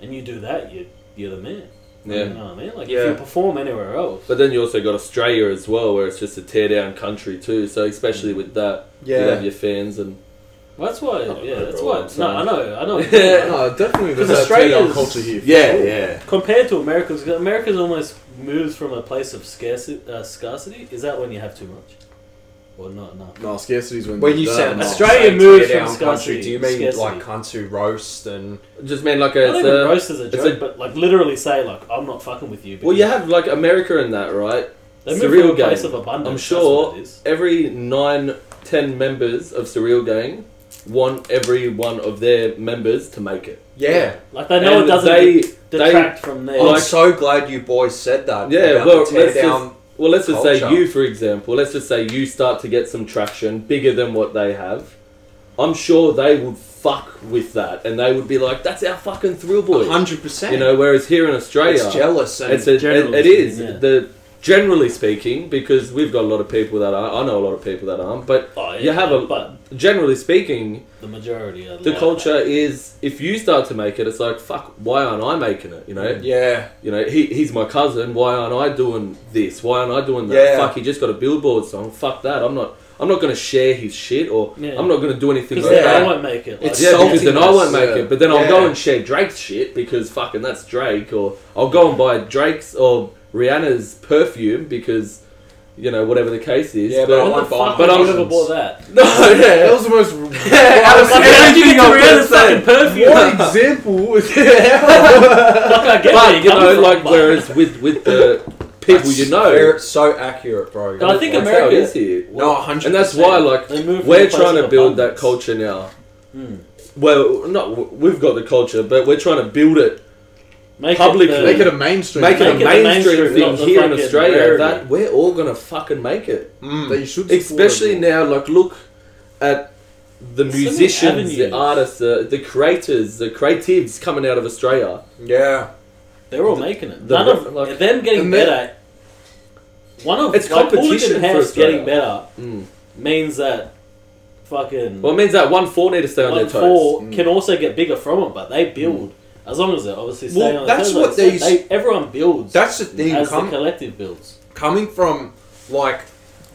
A: And you do that, you, you're the man. You know what I mean? Like,
D: Yeah.
A: if you perform anywhere else.
B: But then you also got Australia as well, where it's just a tear down country too. So especially with that,
D: yeah.
B: you have your fans and
A: Well, that's why, yeah,
B: know,
A: that's why.
B: I'm
A: No,
B: saying.
A: I know, I know.
C: No, definitely
A: Because
C: that tear
A: Australia's-
C: culture here.
B: yeah. Yeah.
A: Compared to America, 'cause America's almost moves from a place of scarcity, uh, scarcity. Is that when you have too much? Or not enough.
C: No, scarcity's when.
D: When you
C: no,
D: said.
A: Australia moves from
D: down
A: scarcity-
D: country, do you mean
A: scarcity.
D: like cunts who roast and
B: Just mean like
A: Not
B: a, it's
A: even
B: a
A: roast as a joke,
B: a-
A: but like literally say like I'm not fucking with you.
B: well, you have like America in that, right?
A: they move from
B: Surreal
A: a place
B: Gang.
A: of abundance.
B: I'm sure
A: what
B: every nine, ten members of Surreal Gang want every one of their members to make it.
D: yeah?
A: Like they know
B: And
A: it doesn't
B: they-
A: detract from their.
D: I'm
B: Like-
D: so glad you boys said that.
B: Yeah, well,
D: tear
B: let's just-
D: down.
B: Well, let's just say you, for example. Let's just say you start to get some traction bigger than what they have. I'm sure they would fuck with that, and they would be like, "That's our fucking thrill boy,"
D: hundred percent.
B: you know. Whereas here in Australia,
D: it's jealous and
B: it's a, it, it is
A: yeah.
B: the generally speaking because we've got a lot of people that are. I know a lot of people that aren't, but
A: Oh, yeah,
B: you have a-
A: but
B: generally speaking,
A: the majority are
B: the
A: like
B: culture is if you start to make it, it's like fuck. Why aren't I making it? You know. Mm.
D: yeah,
B: You know, he, he's my cousin. Why aren't I doing this? Why aren't I doing that?
D: Yeah.
B: Fuck, he just got a billboard song. Fuck that. I'm not. I'm not going to share his shit, or
A: Yeah.
B: I'm not going to do anything
A: Because
B: like
A: then
D: Yeah.
A: I won't make it. Like,
D: It's
B: Yeah, because then I won't make
C: yeah.
B: it. But then I'll
D: Yeah.
B: go and share Drake's shit because fucking that's Drake, or I'll go and buy Drake's or Rihanna's perfume because you know whatever the case is.
D: Yeah,
B: but,
D: I
A: when the fuck
B: but I'm-
A: you bought that?
B: no, yeah, That
C: was the most.
B: I was
A: Like, how did you get
B: everything I
A: to Rihanna's
B: was saying.
A: fucking perfume?
C: What example?
A: Like, I get where
B: But
A: you're
B: you know,
A: from,
B: like
A: but-
B: whereas with with the people you know,
D: They're so accurate, bro.
A: No, I think
B: that's
A: America-
B: how it is here.
D: no, hundred.
B: And that's why, like,
A: They move from a
B: we're trying to build that culture now.
A: Hmm.
B: Well, not we've got the culture, but we're trying to build it,
A: Make
B: Publicly.
A: It,
C: Make it a mainstream.
B: make it
A: Make
B: a
A: it the
B: mainstream
A: mainstream,
B: thing
A: not
B: here in Australia.
A: rarity.
B: That we're all gonna fucking make it.
D: Mm.
C: that you should.
B: Especially
C: everyone.
B: now, like look at the
A: There's so
B: musicians, the artists, the, the creators, the creatives coming out of Australia.
D: Yeah,
A: They're all making it.
B: the-
A: None of
B: like-
A: them getting
C: And then-
A: better. One of
B: It's
A: like,
B: competition
A: Hooligan
B: for
A: House
B: Australia.
A: getting better
B: Mm.
A: means that fucking
B: Well, it means that OneFour need to stay on
A: one
B: their toes.
A: four
C: Mm.
A: can also get bigger from it, but they build as long as they're obviously
D: Well,
A: on
D: that's what
A: like
D: these-
A: they, everyone builds
D: that's the thing.
A: as
D: Come,
A: the collective builds.
D: coming from like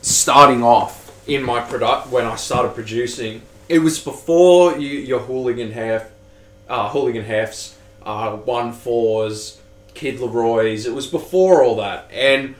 D: starting off in my product when I started producing, it was before you, your Hooligan Hef, uh, Hooligan Hefs, uh, OneFours, Kid LAROI's. It was before all that, and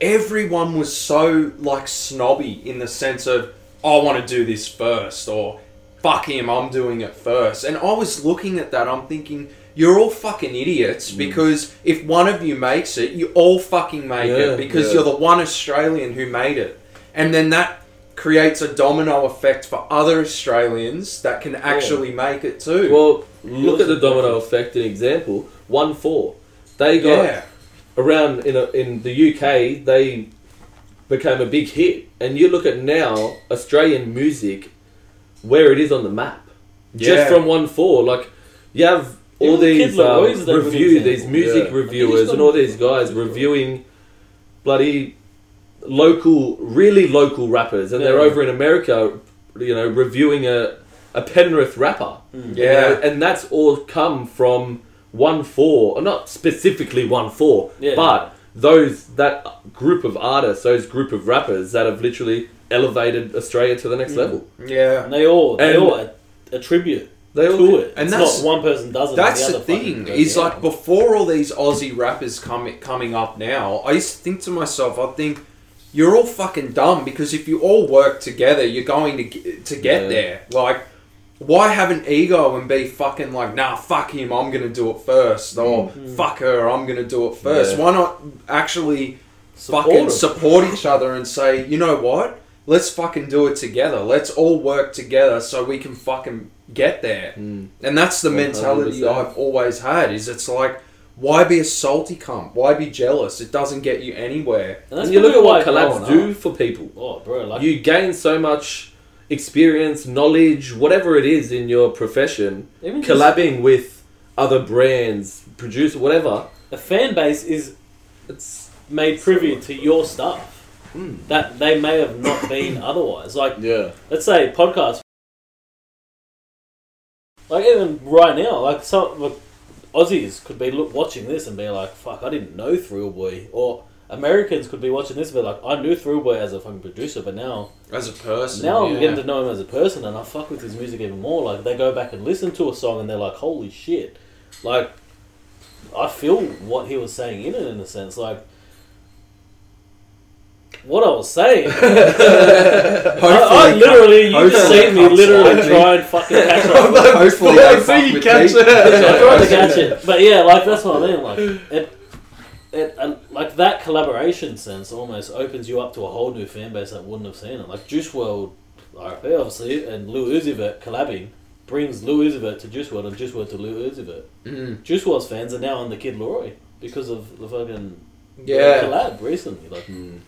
D: everyone was so like snobby in the sense of I want to do this first or fuck him, I'm doing it first. And I was looking at that, I'm thinking, you're all fucking idiots mm. because if one of you makes it, you all fucking make
B: Yeah,
D: it because
C: yeah.
D: you're the one Australian who made it. And then that creates a domino effect for other Australians that can actually make it too.
B: Well, look at the domino effect. An example: OneFour. They got
D: yeah.
B: around in a, in the UK. They became a big hit, and you look at now Australian music, where it is on the map,
D: Yeah.
B: just from OneFour. Like you have all
A: Even
B: these um,
A: is a good
B: review, these music
C: Yeah.
B: reviewers, and all these guys reviewing bloody local, really local rappers, and they're over in America, you know, reviewing a a Penrith rapper.
A: Mm.
B: You
D: Yeah.
B: know, and that's all come from OneFour, or not specifically OneFour,
A: Yeah.
B: but those that group of artists, those group of rappers that have literally elevated Australia to the next
A: Mm.
B: level.
D: Yeah.
A: And they all they
B: And-
A: all a- attribute
B: They all
A: to it.
D: and
A: it's
D: that's-
A: not one person does it.
D: That's
A: and
D: the
A: the,
D: thing. Is like before all these Aussie rappers coming coming up now, I used to think to myself, I think you're all fucking dumb because if you all work together, you're going to get, to get
B: Yeah.
D: there. Like, why have an ego and be fucking like, nah, fuck him, I'm gonna do it first, or
A: Mhm.
D: fuck her, I'm gonna do it first.
B: Yeah.
D: Why not actually
A: Support
D: fucking
A: 'em.
D: support each other and say, you know what? Let's fucking do it together. Let's all work together so we can fucking get there.
B: Mm.
D: And that's the mentality
B: 100%.
D: I've always had. Is it's like, why be a salty cunt? Why be jealous? It doesn't get you anywhere.
A: And
B: And you look at what collabs do for people.
A: Oh, bro, like
B: you gain so much experience, knowledge, whatever it is in your profession,
A: even
B: collabing with other brands, producer, whatever.
A: the fan base is
B: It's
A: made privy to your stuff
B: mm.
A: that they may have not been otherwise. Like
C: Yeah.
A: let's say podcast like even right now like some like, aussies could be look, watching this and be like fuck i didn't know thrill boy or americans could be watching this and be like i knew thrill boy as a fucking producer but now
D: As a person.
A: now i'm getting to know him as a person and i fuck with his music even more like they go back and listen to a song and they're like holy shit like i feel what he was saying in it in a sense like what I was saying.
D: Hopefully,
A: I, I literally, you just
D: hopefully
A: seen me literally
D: slide me.
A: try and fucking catch up.
D: Hopefully,
C: I
D: they
C: see you
D: with
C: catch
D: me.
C: it.
A: I tried to catch it, but yeah, like that's what I mean. Like it, it, and like that collaboration sense almost opens you up to a whole new fan base that wouldn't have seen it. Like Juice WRLD, RFA obviously, and Lil Uzi Vert collabing brings Lil Uzi Vert to Juice WRLD and Juice WRLD to Lil Uzi Vert.
D: Mm.
A: Juice WRLD's fans are now on the Kid LAROI because of the fucking
D: Yeah,
A: collab recently. Like
B: Mm.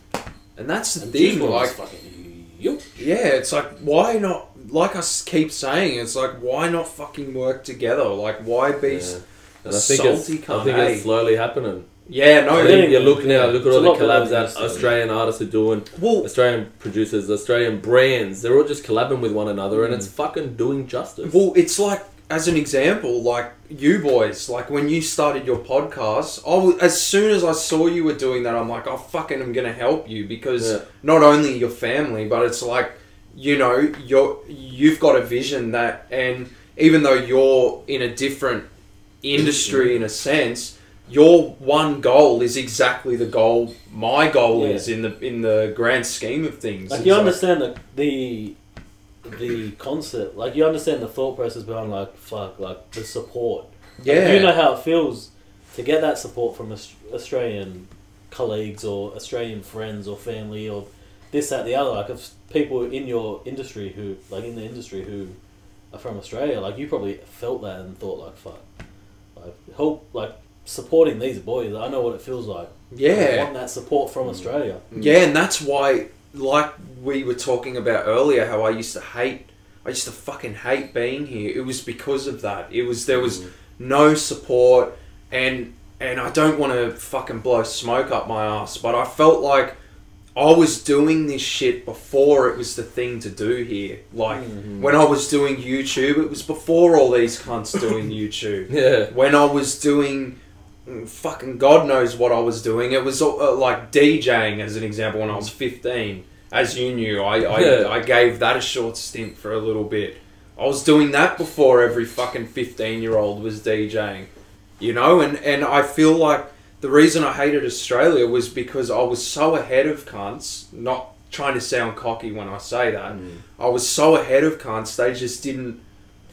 D: And that's the
A: and Juice
D: thing.
A: WRLD
D: Like,
A: fucking you.
D: yeah, it's like why not? Like I s- keep saying, it's like why not fucking work together? Like why be?
B: Yeah.
D: s-
B: And I think it's,
D: Salty
B: I think
D: eh?
B: it's slowly happening.
D: Yeah, no,
B: I
A: We're
B: think you look now, look at all the collabs that. Australian artists are doing,
D: well,
B: Australian producers, Australian brands. They're all just collabing with one another, and
A: Mm.
B: it's fucking doing justice.
D: Well, it's like, as an example, like you boys, like when you started your podcast, I w- as soon as I saw you were doing that, I'm like, oh, fucking, I'm going to help you because
B: Yeah.
D: not only your family, but it's like, you know, you're, you've got a vision that, and even though you're in a different industry mm-hmm. in a sense, your one goal is exactly the goal my goal
A: Yeah.
D: is in the in the grand scheme of things.
A: Like
D: It's
A: you understand the the the concept, like you understand the thought process behind like fuck, like the support. Like,
D: yeah,
A: you know how it feels to get that support from Australian colleagues or Australian friends or family or this that the other. Like of people in your industry who like in the industry who are from Australia, like you probably felt that and thought like fuck, like help like supporting these boys. I know what it feels like. I
D: yeah.
A: want that support from Australia.
D: Yeah, and that's why, like we were talking about earlier, how I used to hate, I used to fucking hate being here. It was because of that. It was there was no support, and and I don't want to fucking blow smoke up my ass, but I felt like I was doing this shit before it was the thing to do here. Like when I was doing YouTube, it was before all these cunts doing YouTube
B: yeah,
D: when I was doing mm, Mm, fucking God knows what I was doing. It was uh, uh, like DJing, as an example, when I was 15. As you knew, I, I,
B: Yeah.
D: I gave that a short stint for a little bit. I was doing that before every fucking 15 year old was DJing. You know, and, and I feel like the reason I hated Australia was because I was so ahead of cunts, not trying to sound cocky when I say that. Mm. I was so ahead of cunts, they just didn't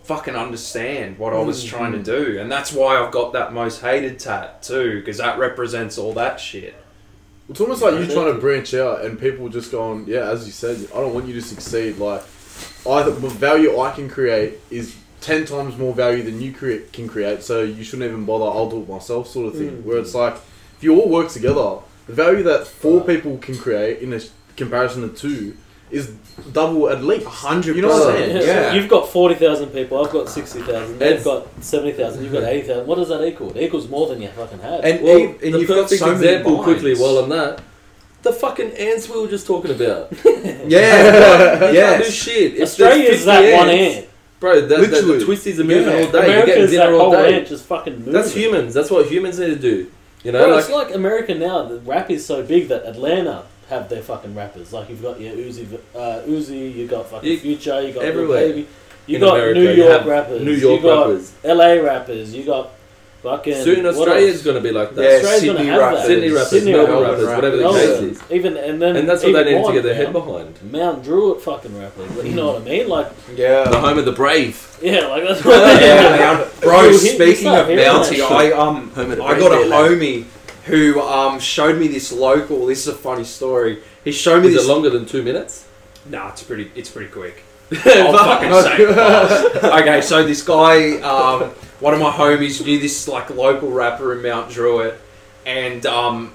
D: fucking understand what I was mm-hmm. trying to do. And that's why I've got that most hated tat too, because that represents all that shit.
C: It's almost like you're trying to branch out and people just going, yeah, as you said, I don't want you to succeed. Like, I the value I can create is ten times more value than you create can create. So you shouldn't even bother. I'll do it myself, sort of thing. Mm. Where it's like, if you all work together, the value that four people can create in a s- comparison to two is double at least.
D: hundred
C: You know what I'm saying?
D: Yeah.
A: You've got 40,000 people, I've got 60,000, they've got 70,000, you've got 80,000. What does that equal? It equals more than you fucking had.
D: And,
B: Well,
D: and, and
B: the
D: you've got
B: perfect
D: so
B: example
D: many
B: quickly while I'm that. The fucking ants we were just talking about.
D: yeah,
B: yeah. can't do shit. If there's
A: Australia's
B: 50
A: that one ant.
B: Bro, that, that, the twisties are moving
D: Yeah.
B: all day. You're getting
A: America's that
B: dinner all
A: whole
B: day.
A: ant just fucking moving.
B: That's humans. That's what humans need to do. You know,
A: Bro,
B: like
A: it's like America now. The rap is so big that Atlanta have their fucking rappers. Like you've got your Uzi, uh, Uzi, you got fucking
B: You-
A: Future, you got
B: everywhere
A: Baby, you
B: in
A: got
B: America,
A: New York
B: have
A: rappers,
B: New York
A: you got
B: rappers.
A: LA rappers, you got fucking.
B: Soon Australia's going to be like that.
D: Yeah,
A: Australia's gonna
D: Sydney
A: have
D: rappers.
A: that.
B: Sydney rappers,
A: Sydney
B: Melbourne
A: rappers,
B: rappers, whatever the
A: Melbourne.
B: case is.
A: Even and then
B: And that's what they need to
A: more
B: get their head
A: now,
B: behind.
A: Mount Druitt fucking rappers. You know what I mean? Like
D: yeah, The
B: home of the brave.
A: yeah, like that's what I.
D: Yeah, man. Bro,
A: You- you
D: speaking of
A: hearing
D: bounty. I um
B: Home of the
D: I got a
B: there, lad.
D: homie who um showed me this local. This is a funny story. He showed me
B: Is
D: this.
B: it longer than two minutes?
D: Nah, it's pretty. It's pretty quick. I'll fucking say. Okay, so this guy, um, one of my homies, knew this like local rapper in Mount Druitt, and um,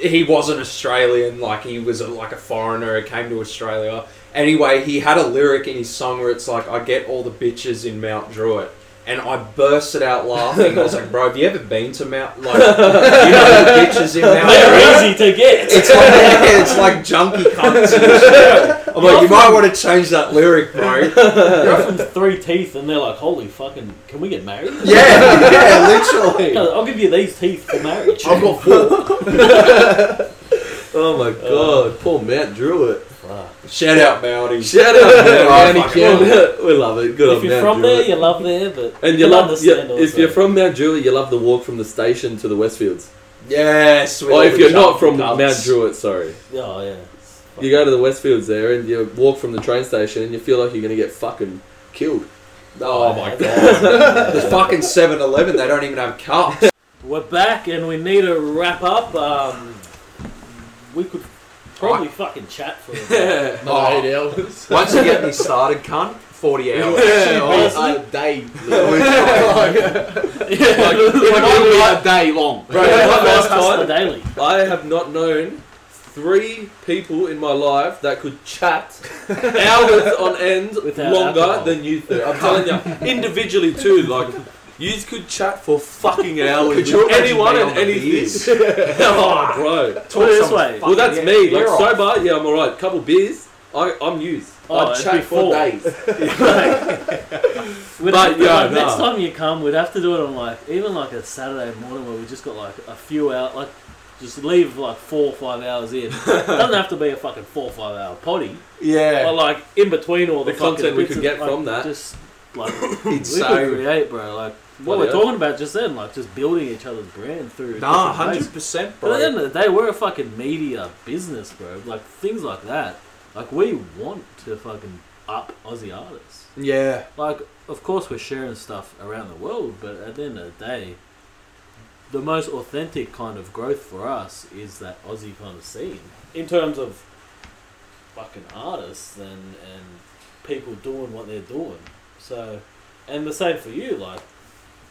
D: he wasn't Australian. Like he was a, like a foreigner. Who came to Australia. Anyway, he had a lyric in his song where it's like, "I get all the bitches in Mount Druitt." And I bursted out laughing. I was like, "Bro, have you ever been to Mount? Like, you know the bitches in Mount
A: They're easy to get.
D: It's like it's like junkie cunts. I'm like, you might want to change that lyric, bro.
A: You're from three teeth, and they're like, "Holy fucking, can we get married?"
D: Yeah, yeah, literally.
A: I'll give you these teeth for marriage.
C: I've got four.
B: Oh my god, poor Mount Druitt.
A: Fuck.
D: Shout out, Mountie.
B: Shout out, man.
D: Oh,
B: Manny we love it. Good
A: if
B: on
A: you're
B: Mount
A: from
B: Druitt.
A: there, you love there, but
B: And you
A: can
B: love,
A: understand
B: yeah, if you're from Mount Julie, you love the walk from the station to the Westfields.
D: Yes. with
B: Or if you're not from
D: jumping
B: Mount
D: cubs.
B: Druitt, sorry.
A: Oh yeah.
B: You go to the Westfields there and you walk from the train station and you feel like you're going to get fucking killed.
D: Oh my
A: Yeah.
D: god. the fucking 7 Eleven, they don't even have cups.
A: We're back and we need to wrap up. Um, we could probably fucking chat for a bit.
C: Not
D: Oh.
C: eight hours.
D: Once you get me started, cunt, 40 hours.
C: Yeah,
A: honestly.
C: a day.
A: yeah,
C: a day long.
B: Bro, you last time,
A: daily.
B: I have not known three people in my life that could chat hours on end
A: Without
B: longer
A: alcohol.
B: than you two. I'm telling you, individually too. Like, you could chat for fucking hours
D: Could you
B: with
D: imagine
B: anyone
D: me
B: and
D: the
B: anything. oh, bro.
A: Put it this way.
B: Well, that's me. Like,
D: off.
B: sober, yeah, I'm alright. Couple beers, I, I'm used.
A: Oh,
B: I
A: it'd
B: chat for days.
A: We'd
B: But,
A: have to,
B: yeah,
A: like, next time you come, we'd have to do it on like even like a Saturday morning where we just got like a few out, like just leave like four or five hours in. Doesn't have to be a fucking four or five hour potty, Yeah. but
D: Yeah.
A: like in between all the,
B: The content we
A: bits
B: could
A: of,
B: get
A: like,
B: from that.
A: just like
D: It's
A: we could
D: so.
A: create, bro. Like what we're talking about just then, like just building each other's brand through.
D: Nah, 100%,
A: But at the end of the day, we're a fucking media business, bro. Like things like that. Like we want to fucking up Aussie artists.
D: Yeah.
A: Like, of course, we're sharing stuff around the world, but at the end of the day, the most authentic kind of growth for us is that Aussie kind of scene in terms of fucking artists and and people doing what they're doing. So, and the same for you, like.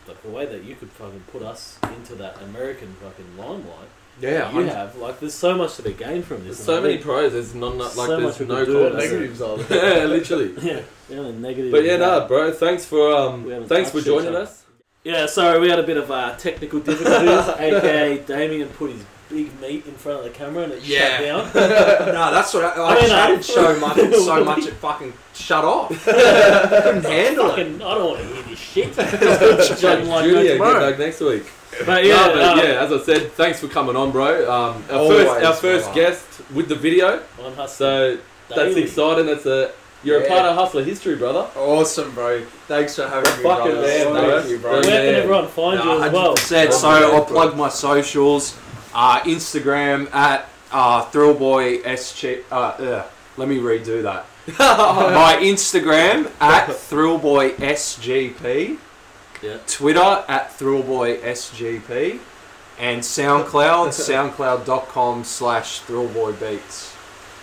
A: Like the way that you could fucking put us into that American fucking limelight,
D: Yeah.
A: you have like there's so much to be gained from this.
B: There's
A: and
B: so
A: I
B: many
A: think-
B: pros. There's none. Like
A: So
B: there's
A: much we
B: no
A: could do.
B: cons.
C: Negatives are there.
B: yeah, literally.
A: yeah, the only negative.
B: But
A: is
B: yeah,
A: that-
B: nah, bro. Thanks for um,
A: haven't
B: thanks for
A: touched
B: joining
A: other.
B: us.
A: Yeah, sorry, we had a bit of uh, technical difficulties. aka Damien put his big meat in front of the camera and it
D: Yeah.
A: shut down.
D: no, that's what I, I,
A: I mean,
D: chatted
A: uh,
D: so much, so much it fucking shut off. Couldn't handle it.
A: I don't want to hear this shit. Just
B: Judge
A: like
B: Julia,
A: no
B: get
A: tomorrow.
B: back next week.
A: But
B: Yeah,
A: yeah,
B: but
A: uh,
B: yeah, as I said, thanks for coming on, bro. Um, our first, our first guest with the video.
A: on
B: So that's
A: Daily.
B: exciting. That's a you're a part of Hustler history, brother.
D: Awesome, bro. Thanks for having me,
B: Fucking
D: brother.
B: man,
D: Thank
B: bro.
D: you, bro.
A: Where can everyone find you as well?
D: 100%. So I'll plug my socials. Uh, Instagram at uh, thrillboysg. Uh, uh, let me redo that. my Instagram at thrillboysgp.
A: Yeah.
D: Twitter at thrillboysgp. And SoundCloud, soundcloud.com slash thrillboybeats.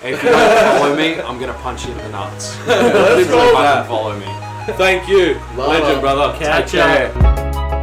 D: And if you don't follow me, I'm going to punch you in the nuts.
B: Go.
D: fucking follow me.
B: Thank you,
C: Love
B: legend, brother.
A: Catch
D: Take care.